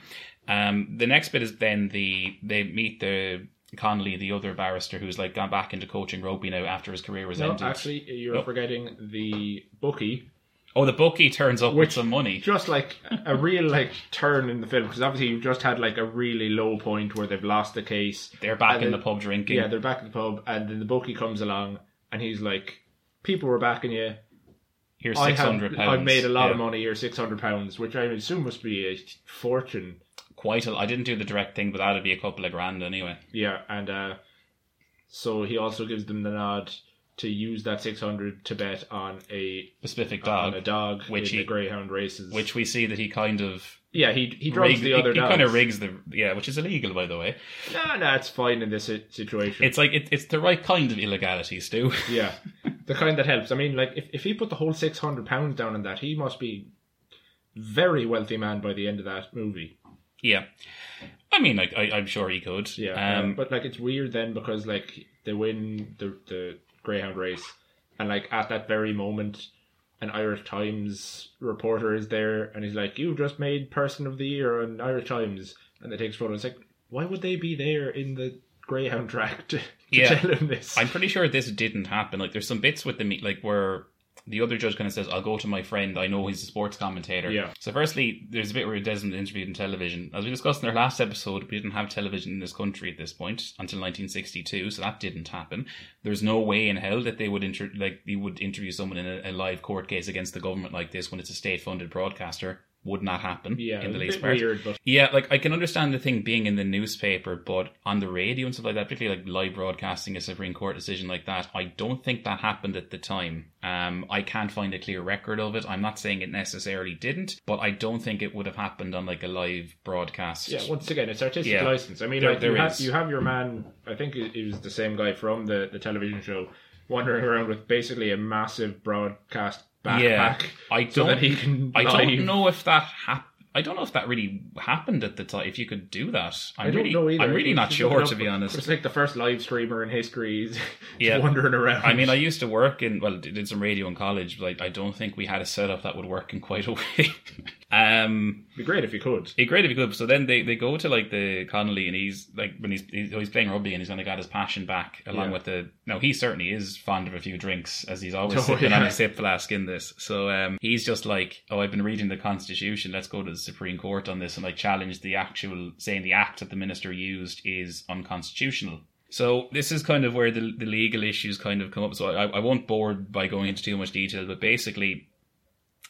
Um, the next bit is then the they meet the. Connolly, the other barrister who's like gone back into coaching rugby now after his career was no, ended. actually, you're forgetting the bookie, oh, the bookie turns up Which- with some money. just like a real like turn in the film because obviously you've just had like a really low point where they've lost the case. They're back in then- the pub drinking. Yeah, they're back in the pub, and then the bookie comes along, and he's like, "People were backing you. Here's six pounds. I've made a lot of Yeah. money here, six hundred pounds, which I assume must be a fortune." Quite a. I didn't do the direct thing, but that'd be a couple of grand anyway. Yeah, and uh, so he also gives them the nod to use that six hundred to bet on a Specific dog, a dog which in he- the greyhound races. which we see that he kind of yeah, he he drugs rigs, the other he, dogs. kind of rigs the yeah, which is illegal by the way. No, no, it's fine in this situation. It's like it, it's the right kind of illegality, Stu. [laughs] Yeah, the kind that helps. I mean, like if, if he put the whole six hundred pounds down on that, he must be very wealthy man by the end of that movie. Yeah, I mean, like I, I'm sure he could. Yeah, um, um, but like it's weird then because like they win the the greyhound race, and like at that very moment, an Irish Times reporter is there, and he's like, "You've just made Person of the Year on Irish Times," and they take a photo. It's like, why would they be there in the greyhound track to, to Yeah. tell him this? I'm pretty sure this didn't happen. Like, there's some bits with the meet, like where the other judge kind of says, "I'll go to my friend. I know he's a sports commentator." Yeah. So, firstly, there's a bit where Desmond interviewed in television. As we discussed in our last episode, we didn't have television in this country at this point until 1962, so that didn't happen. There's no way in hell that they would inter- like they would interview someone in a, a live court case against the government like this when it's a state-funded broadcaster. Would not happen. yeah, in the least part. weird, but Yeah, like I can understand the thing being in the newspaper, but on the radio and stuff like that, particularly like live broadcasting a Supreme Court decision like that, I don't think that happened at the time. Um, I can't find a clear record of it. I'm not saying it necessarily didn't, but I don't think it would have happened on like a live broadcast. Yeah, once again, it's artistic Yeah. license. I mean, There- like there you, have, you have your man. I think it was the same guy from the, the television show, wandering around with basically a massive broadcast backpack. Yeah, I don't. that he can. I live. don't know if that happened. I don't know if that really happened at the time. If you could do that, I'm I don't really, know either. I'm really not sure up, to be honest. It's like the first live streamer in history. [laughs] Yeah. wandering around. I mean, I used to work in well, did some radio in college, but I, I don't think we had a setup that would work in quite a [laughs] way. um, It'd be great if you could. it great if you could. So then they, they go to like the Connolly, and he's like when he's he's, he's playing rugby, and he's kind of got his passion back along Yeah. with the. Now he certainly is fond of a few drinks, as he's always [laughs] Oh, sipping yeah. on a sip flask in this. So um, he's just like, oh, I've been reading the Constitution. Let's go to the Supreme Court on this, and I challenged the actual saying the act that the minister used is unconstitutional. So this is kind of where the the legal issues kind of come up. So I, I won't bore by going into too much detail, but basically,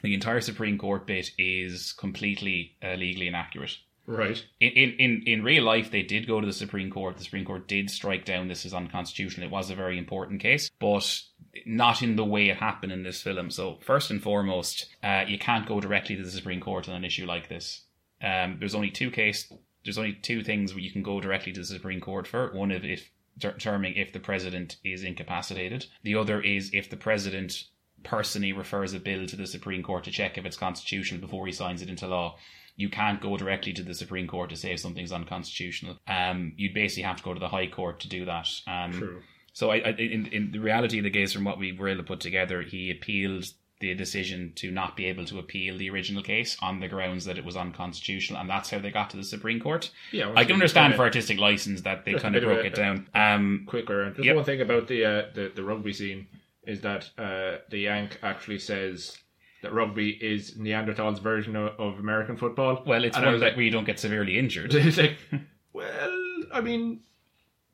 the entire Supreme Court bit is completely uh, legally inaccurate. Right. In, in in real life, they did go to the Supreme Court. The Supreme Court did strike down this as unconstitutional. It was a very important case, but not in the way it happened in this film. So first and foremost, uh, you can't go directly to the Supreme Court on an issue like this. Um, there's only two case. There's only two things where you can go directly to the Supreme Court for. One if, if determining if the president is incapacitated. The other is if the president personally refers a bill to the Supreme Court to check if it's constitutional before he signs it into law. You can't go directly to the Supreme Court to say if something's unconstitutional. Um, you'd basically have to go to the High Court to do that. Um, True. so, I, I, in, in the reality of the case, from what we were able to put together, he appealed the decision to not be able to appeal the original case on the grounds that it was unconstitutional, and that's how they got to the Supreme Court. Yeah, I can understand for artistic license that they kind of bit of broke a- it down. Um, quicker. And just Yep. one thing about the, uh, the the rugby scene is that uh, the Yank actually says that rugby is Neanderthals' version of, of American football. well, it's one that like, you don't get severely injured. [laughs] it's like, [laughs] well, I mean,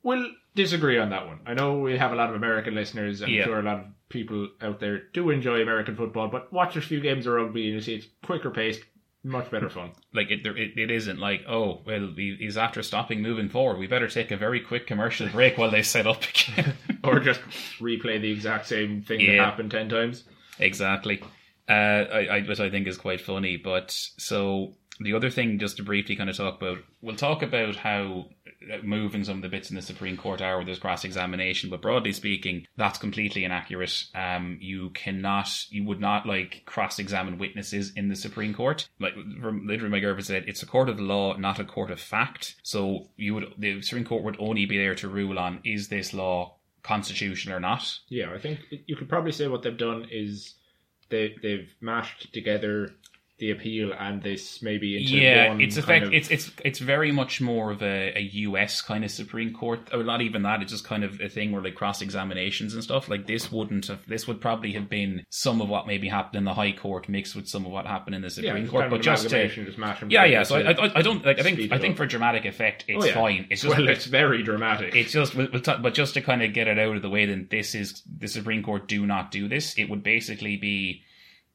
we'll disagree on that one. I know we have a lot of American listeners, and Yeah. I'm sure a lot of people out there do enjoy American football, but watch a few games of rugby and you see it's quicker paced, much better fun. like it, there- it, it isn't like oh well he- he's after stopping moving forward we better take a very quick commercial [laughs] break while they set up again or just replay the exact same thing that happened ten times. exactly uh, I, I, which I think is quite funny. But so the other thing, just to briefly kind of talk about, we'll talk about how uh, moving some of the bits in the Supreme Court are where there's cross examination, but broadly speaking, that's completely inaccurate. Um, you cannot, you would not like cross examine witnesses in the Supreme Court. Like literally, McGurven said, it's a court of law, not a court of fact. So you would, the Supreme Court would only be there to rule on is this law constitutional or not. Yeah, I think you could probably say what they've done is they they've mashed together the appeal and this maybe into yeah, one it's effect. of- It's it's it's very much more of a, a U.S. kind of Supreme Court, or not even that. It's just kind of a thing where like cross examinations and stuff. Like this wouldn't have. This would probably have been some of what maybe happened in the High Court mixed with some of what happened in the Supreme it's Court. But just to, just yeah, yeah. So I, I, I don't like. I think I think for dramatic effect, it's Oh, yeah. fine. It's just well, it's very dramatic. it's just, we'll, we'll but just to kind of get it out of the way, then this is the Supreme Court do not do this. It would basically be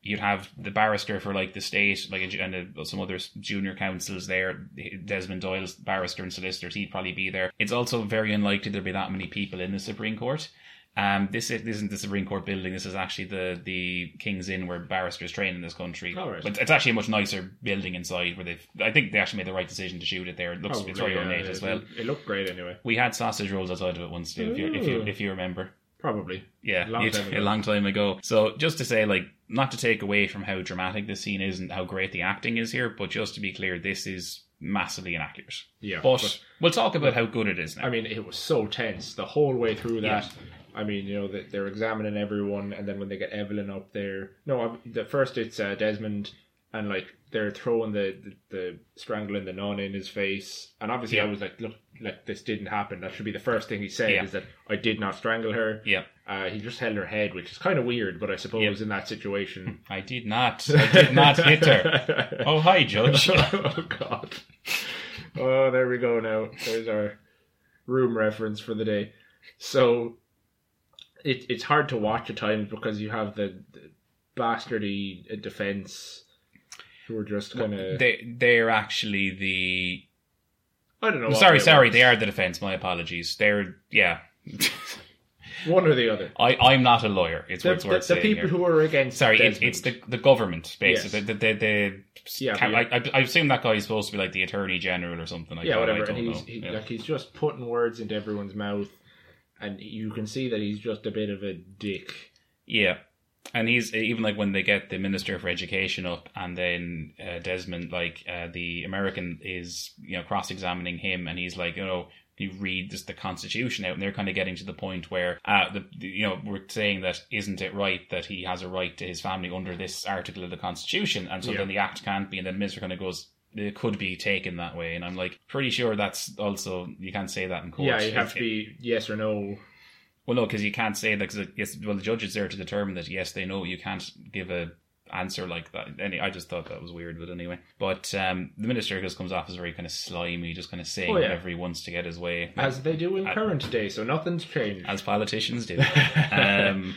you'd have the barrister for like the state, like a- and uh some other junior counsels there. Desmond Doyle's barrister and solicitors, he'd probably be there. It's also very unlikely there'd be that many people in the Supreme Court. Um, this, is, this isn't the Supreme Court building. This is actually the the King's Inn where barristers train in this country. All right. But it's actually a much nicer building inside. Where they've, I think they actually made the right decision to shoot it there. It looks Probably, it's very yeah, ornate as well. It looked great anyway. We had sausage rolls outside of it once too, if you if you if you remember. Probably. Yeah, [laughs] A long time ago. a long time ago. So just to say, like, not to take away from how dramatic the scene is and how great the acting is here, but just to be clear, this is massively inaccurate. Yeah. But, we'll talk about how good it is now. I mean, it was so tense the whole way through that. I mean, you know, that they're examining everyone, and then when they get Evelyn up there, no, the first it's uh, Desmond, and like they're throwing the, the the strangling the nun in his face, and obviously I was like, look, like this didn't happen. That should be the first thing he said Yeah. is that I did not strangle her. yeah, Uh, he just held her head, which is kind of weird, but I suppose Yep. in that situation, [laughs] I did not. I did not hit her. [laughs] Oh, hi, Judge. [laughs] oh God. Oh, there we go. Now there's our room reference for the day. So it it's hard to watch at times because you have the, the bastardy defense who are just kind of They they're actually the. I don't know. sorry, sorry. were. They are the defense. My apologies. They're yeah. One or the other. I I'm not a lawyer. It's The, what's the, worth the people here. who are against Sorry, it, it's the the government basically. Yes. The, the, the, Yeah, Can- but I, I, I assume that guy is supposed to be like the attorney general or something. Like yeah, that. whatever. I don't And he's know. he, Yeah. like he's just putting words into everyone's mouth, and you can see that he's just a bit of a dick. Yeah. And he's even like when they get the Minister for Education up, and then uh, Desmond, like uh, the American, is you know cross examining him, and he's like, you know, you read this, the Constitution out, and they're kind of getting to the point where, uh, the, you know, we're saying that isn't it right that he has a right to his family under this article of the Constitution, and so Yeah. then the act can't be, and then the minister kind of goes. It could be taken that way, and I'm like pretty sure that's also you can't say that in court. Yeah, you have If- to be yes or no. well, no, because you can't say that. Cause yes, well, the judge is there to determine that. Yes, they know. You can't give a answer like that. Any, I just thought that was weird, but anyway. But um, the minister just comes off as very kind of slimy, just kind of saying Oh, yeah. whatever he wants to get his way, As they do in I- current day, so nothing's changed. as politicians do. [laughs] um,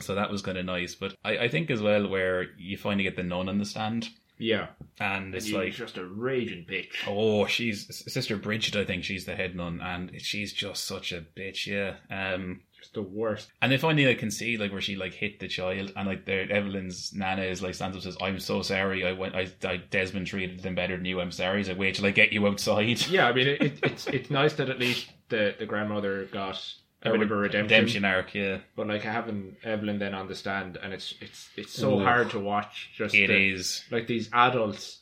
so that was kind of nice. But I, I think as well, where you finally get the nun on the stand, yeah, and it's he's like. just a raging bitch. Oh, she's Sister Bridget. I think she's the head nun, and she's just such a bitch. Yeah. Um, the worst. And they finally like can see like where she like hit the child, and like their Evelyn's nana is like stands up says, "I'm so sorry. I went. I, I Desmond treated them better than you. I'm sorry." He's like, "Wait till I get you outside." [laughs] Yeah, I mean, it, it, it's it's nice that at least the, the grandmother got a bit of a redemption. redemption arc. Yeah, But like having Evelyn then on the stand, and it's it's it's so Ooh. hard to watch. Just it the- is. like these adults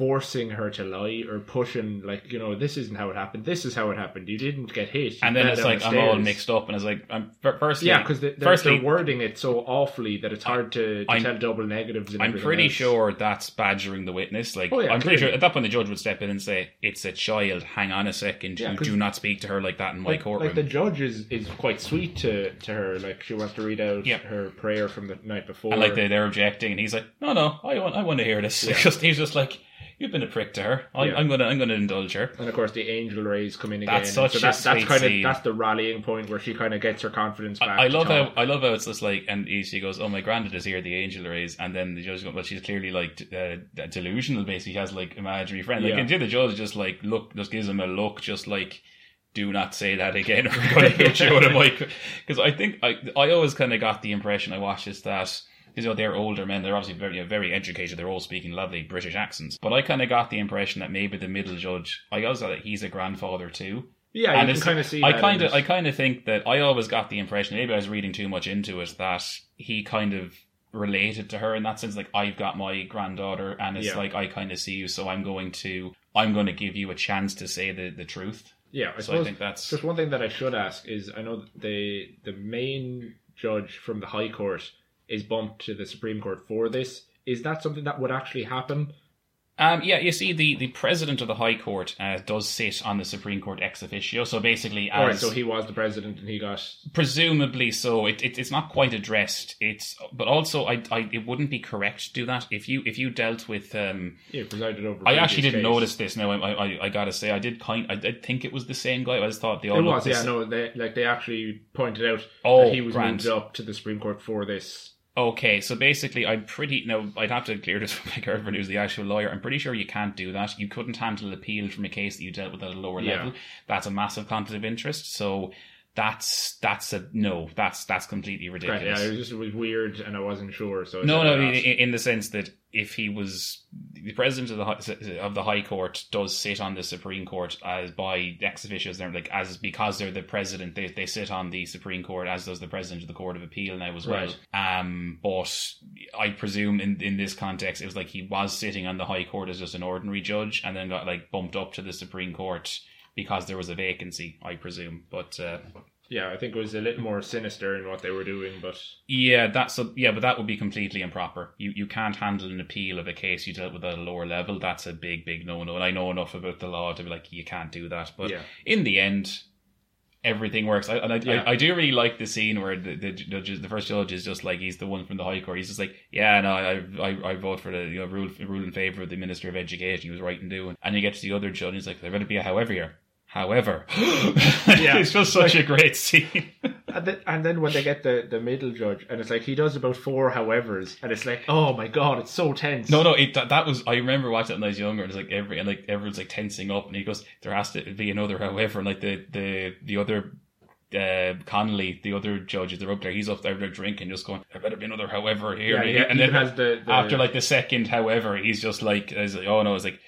forcing her to lie or pushing like you know this isn't how it happened. This is how it happened. You didn't get hit. You And then it's like the I'm all mixed up, and it's like I'm fir- firstly, Yeah, because they, they're, firstly, they're wording it so awfully that it's hard to, to tell double negatives. I'm pretty else. sure that's badgering the witness. Like, Oh, yeah, I'm pretty sure at that point the judge would step in and say, "It's a child. Hang on a second. Yeah, you do not speak to her like that in my like, courtroom." like the judge is, is quite sweet to, to her. Like she wants to read out Yeah. her prayer from the night before. and like they, they're objecting, and he's like, "No, no, I want, I want to hear this." Yeah. [laughs] Just he's just like, "You've been a prick to her. I, Yeah. I'm gonna, I'm gonna indulge her." and of course the angel rays come in again. That's such so a that's, sweet kind of scene. that's the rallying point where she kind of gets her confidence back. I, I to love how I love how it's just like, and he- she goes, "Oh, my granddad is here, the angel rays," and then the judge goes, "Well, she's clearly like d- uh, delusional. Basically, she has like imaginary friend. Like, Yeah. and the judge just like look, just gives him a look, just like." Do not say that again, [laughs] or we're going to hit you with a mic. Because I think I, I always kind of got the impression I watched this that because you know they're older men. They're obviously very you know, very educated. They're all speaking lovely British accents. But I kind of got the impression that maybe the middle judge, I also that he's a grandfather too. Yeah, And you can kind of see. I kind of. I kind of think that I always got the impression, maybe I was reading too much into it, that he kind of related to her in that sense. Like I've got my granddaughter, and it's Yeah. like I kind of see you, so I'm going to, I'm going to give you a chance to say the the truth. Yeah, I So I suppose think that's just one thing that I should ask is I know the the main judge from the High Court is bumped to the Supreme Court for this. Is that something that would actually happen? Um, yeah, you see, the, the president of the High Court uh, does sit on the Supreme Court ex officio. So basically, All right, as so he was the president and he got. presumably so, it, it it's not quite addressed. It's but also, I, I it wouldn't be correct to do that if you if you dealt with. Um, Yeah, presided over. I actually didn't case. notice this. Now I, I I gotta say, I did kind. I did think it was the same guy. I just thought they all It was, yeah, no, they like they actually pointed out Oh, that he was grand. moved up to the Supreme Court for this. Okay, so basically, I'm pretty. No, I'd have to clear this [laughs] with my girlfriend, who's the actual lawyer. I'm pretty sure you can't do that. You couldn't handle an appeal from a case that you dealt with at a lower Yeah. level. That's a massive conflict of interest. So that's that's a no. That's that's completely Right, ridiculous. yeah, it was just it was weird, and I wasn't sure. So No, no, in, in the sense that if he was the president of the High- of the High Court does sit on the Supreme Court as by ex officios, they're like as because they're the president, they, they sit on the Supreme Court as does the president of the Court of Appeal now as well. Um, but I presume in in this context, it was like he was sitting on the High Court as just an ordinary judge, and then got like bumped up to the Supreme Court because there was a vacancy. I presume, but. Uh, yeah, I think it was a little more sinister in what they were doing, but Yeah, that's a, yeah, but that would be completely improper. You you can't handle an appeal of a case you dealt with at a lower level. That's a big big no no. And I know enough about the law to be like you can't do that. But Yeah. in the end, everything works. I, and I, Yeah. I I do really like the scene where the the, the first judge is just like he's the one from the high court. He's just like yeah no I I, I vote for the you know rule rule in favor of the minister of education. He was right in doing. And you get to the other judge. and He's like there better be a however here. However, [gasps] Yeah. it's just such a great scene. [laughs] and then, and then when they get the the middle judge, and it's like he does about four howevers, and it's like oh my god, it's so tense. No, no, it, that, that was. I remember watching it when I was younger. And it's like every and like everyone's like tensing up, and he goes, "There has to be another." However, and like the the the other. Uh, Connolly, the other judge, they're up there. He's up there, they're drinking, just going. There better be another. However, here, Yeah, and, he- and then has the- the- after like the second, however, he's just like, like, oh no, it's like,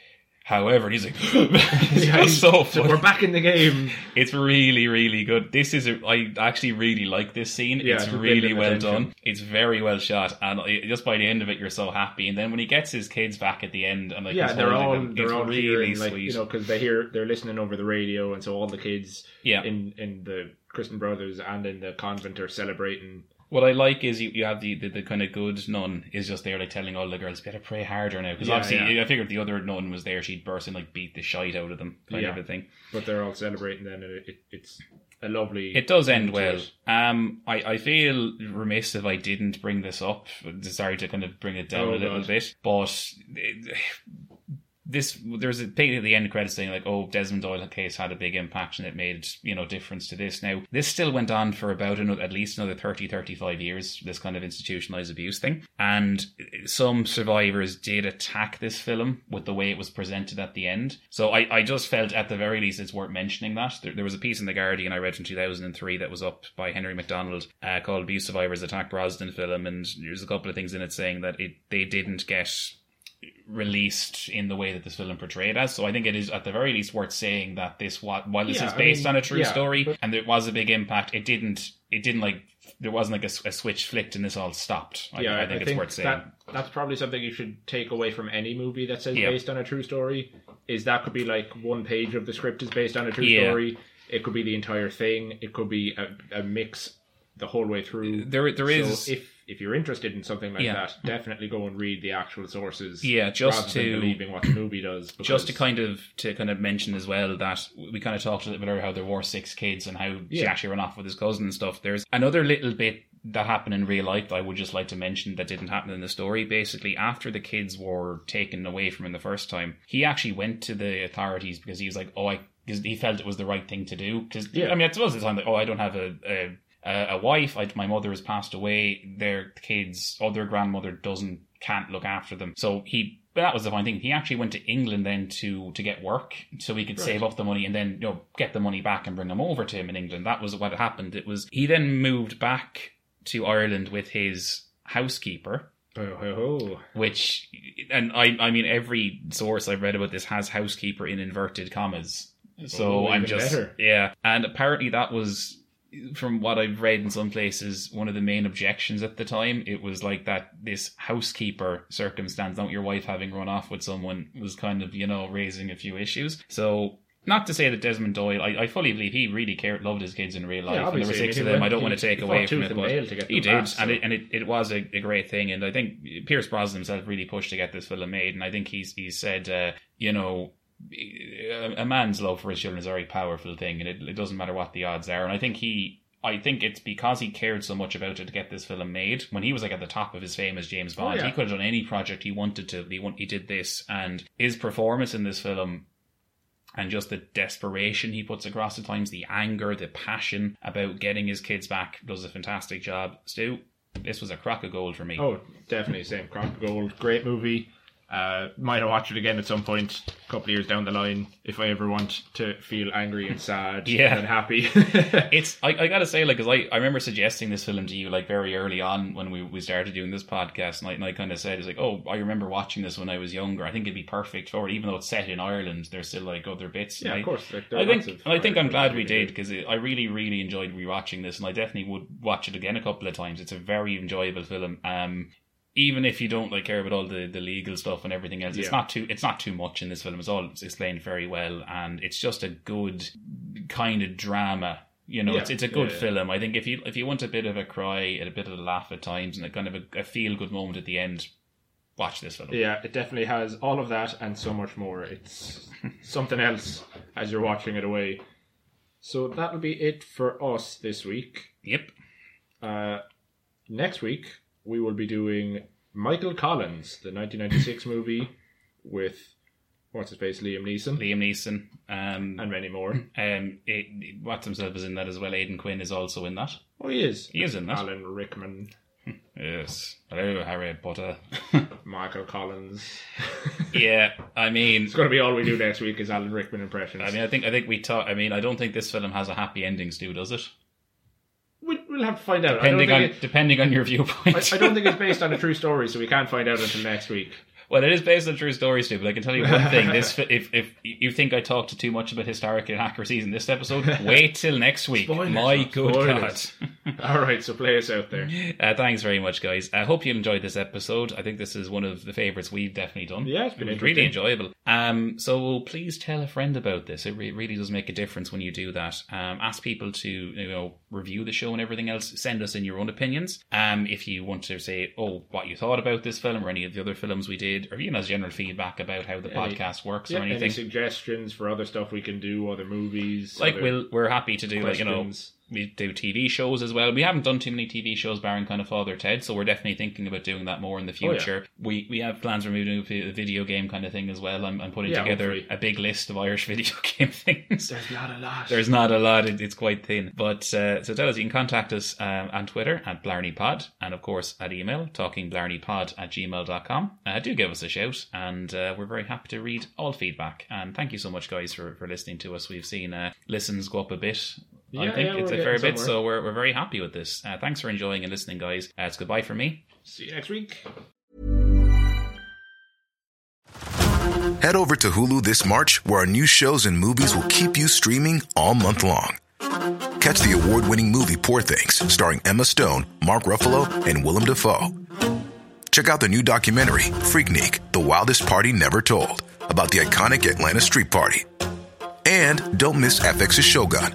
however, he's like, [laughs] [laughs] Yeah, just so funny. we're back in the game. It's really, really good. This is, a, I actually really like this scene. Yeah, it's it's really well attention. done. It's very well shot, and it- just by the end of it, you're so happy. And then when he gets his kids back at the end, and like yeah, he's they're all them, they're all really hearing, sweet. like you know because they hear they're listening over the radio, and so all the kids Yeah. in in the Christian Brothers and in the convent are celebrating. What I like is you, you have the, the, the kind of good nun is just there like telling all the girls better pray harder now because Yeah, obviously yeah. I figured the other nun was there she'd burst and like beat the shite out of them kind Yeah. of a thing. But they're all celebrating then, and it, it, it's a lovely. It does end well. Um, I, I feel remiss if I didn't bring this up. Sorry to kind of bring it down Oh, a little God. bit, but it- this there's a thing at the end credits saying like, "Oh, Desmond Doyle case had a big impact and it made you know difference to this." Now this still went on for about another, at least another 30, 35 years. This kind of institutionalized abuse thing, and some survivors did attack this film with the way it was presented at the end. So I, I just felt at the very least it's worth mentioning that there, there was a piece in the Guardian I read in two thousand and three that was up by Henry McDonald uh, called "Abuse Survivors Attack Brosnan Film," and there's a couple of things in it saying that it they didn't get released in the way that this film portrayed as. So I think it is at the very least worth saying that this while this Yeah, is I based mean, on a true yeah, story but- and there was a big impact, it didn't it didn't like there wasn't like a switch flicked and this all stopped. I, yeah, I think it's worth saying. that that's probably something you should take away from any movie that says Yeah. based on a true story. Is that could be like one page of the script is based on a true story. It could be the entire thing. It could be a, a mix the whole way through. There- there So is- if if you're interested in something like Yeah. that, definitely go and read the actual sources. Yeah, just rather than to- believing what the movie does. just to kind of to kind of mention as well that we kind of talked a little bit about how there were six kids and how she Yeah. actually ran off with his cousin and stuff. There's another little bit that happened in real life that I would just like to mention that didn't happen in the story. Basically, after the kids were taken away from him the first time, he actually went to the authorities because he was like, "Oh, I," because he felt it was the right thing to do. Because Yeah. I mean, it was the time like, "Oh, I don't have a." a a a wife, I, my mother has passed away. Their kids, or their grandmother doesn't can't look after them. So he, but that was the fine thing. He actually went to England then to to get work, so he could save up the money and then you know get the money back and bring them over to him in England. That was what happened. It was he then moved back to Ireland with his Housekeeper, Oh, oh, oh. which and I I mean every source I've read about this has housekeeper in inverted commas. So Oh, I'm just better. yeah, and apparently that was from what I've read in some places one of the main objections at the time. It was like that this housekeeper circumstance, not your wife having run off with someone, was kind of you know raising a few issues. So. Not to say that Desmond Doyle, I, I fully believe he really cared, loved his kids in real life, Yeah, and there were six of them. I don't want to take away from it, but nail to get he did, back, and it, and it, it was a, a great thing. And I think Pierce Brosnan himself really pushed to get this film made. And I think he's he said, uh, you know, a, man's love for his children is a very powerful thing, and it, it doesn't matter what the odds are. And I think he. I think it's because he cared so much about it to get this film made. When he was like at the top of his fame as James Bond, oh, yeah. he could have done any project he wanted to. He he did this, and his performance in this film and just the desperation he puts across at times, the anger, the passion about getting his kids back, does a fantastic job. Stu, this was a crock of gold for me. Oh, definitely same. Crock of Gold, great movie. Uh, might watch it again at some point, a couple of years down the line, if I ever want to feel angry and sad [laughs] Yeah. and happy. [laughs] It's I, I gotta say like because I, I remember suggesting this film to you like very early on when we, we started doing this podcast and I, and I kind of said it's like oh I remember watching this when I was younger I think it'd be perfect for it even though it's set in Ireland there's still like other bits yeah, of course. Like, I think I think I'm glad we did because I really really enjoyed rewatching this and I definitely would watch it again a couple of times. It's a very enjoyable film. Um, even if you don't like care about all the, the legal stuff and everything else, it's not too it's not too much in this film. It's all explained very well, and it's just a good kind of drama. You know, Yeah, it's it's a good yeah, yeah. film. I think if you if you want a bit of a cry and a bit of a laugh at times and a kind of a, a feel good moment at the end, watch this film. Yeah, it definitely has all of that and so much more. It's something else as you're watching it away. So that'll be it for us this week. Yep. Uh, next week, we will be doing Michael Collins, the 1996 movie with, what's his face, Liam Neeson, Liam Neeson. Um, and many more. um, it, Watts himself is in that as well. Aidan Quinn is also in that. Oh, he is. He is in that. Alan Rickman, [laughs] Yes. Hello, Harry Potter. [laughs] Michael Collins. [laughs] yeah, I mean, It's going to be all we do next week is Alan Rickman impressions. I mean, I think I think we talk. I mean, I don't think this film has a happy ending, Stu. Does it? We, we'll have to find out. Depending on don't depending on your viewpoint. I, I don't think it's [laughs] based on a true story, so we can't find out until next week. well, it is based on true story, Stu. But I can tell you one thing: this [laughs] if if you think I talked too much about historical inaccuracies in this episode, wait till next week. Spoilers, My good spoilers. God. [laughs] [laughs] All right, so play us out there. Uh, thanks very much, guys. I hope you enjoyed this episode. I think this is one of the favourites we've definitely done. Yeah, it's been It really enjoyable. Um, so please tell a friend about this. It re- really does make a difference when you do that. Um, ask people to you know review the show and everything else. Send us in your own opinions. Um, if you want to say, oh, what you thought about this film or any of the other films we did, or even as general feedback about how the Any- podcast works Yeah, or any anything. suggestions for other stuff we can do, other movies? like other we'll we're happy to do like you know? We do TV shows as well. We haven't done too many TV shows, barring kind of Father Ted, so we're definitely thinking about doing that more in the Oh, yeah. future. We we have plans for moving to a video game kind of thing as well. I'm, I'm putting Yeah, together hopefully. a big list of Irish [laughs] video game things. There's not a lot. There's not a lot; it, it's quite thin. But uh, so tell us, you can contact us um, on Twitter at BlarneyPod, and of course at email talkingblarneypod at gmail.com. Uh, do give us a shout, and uh, we're very happy to read all feedback. And thank you so much, guys, for, for listening to us. We've seen uh, listens go up a bit. I think yeah, it's a fair getting bit, somewhere. so we're, we're very happy with this. Uh, thanks for enjoying and listening, guys. Uh, it's goodbye for me. See you next week. Head over to Hulu this March, where our new shows and movies will keep you streaming all month long. Catch the award winning movie Poor Things, starring Emma Stone, Mark Ruffalo, and Willem Dafoe. Check out the new documentary, Freaknik The Wildest Party Never Told, about the iconic Atlanta Street Party. And don't miss FX's Shogun,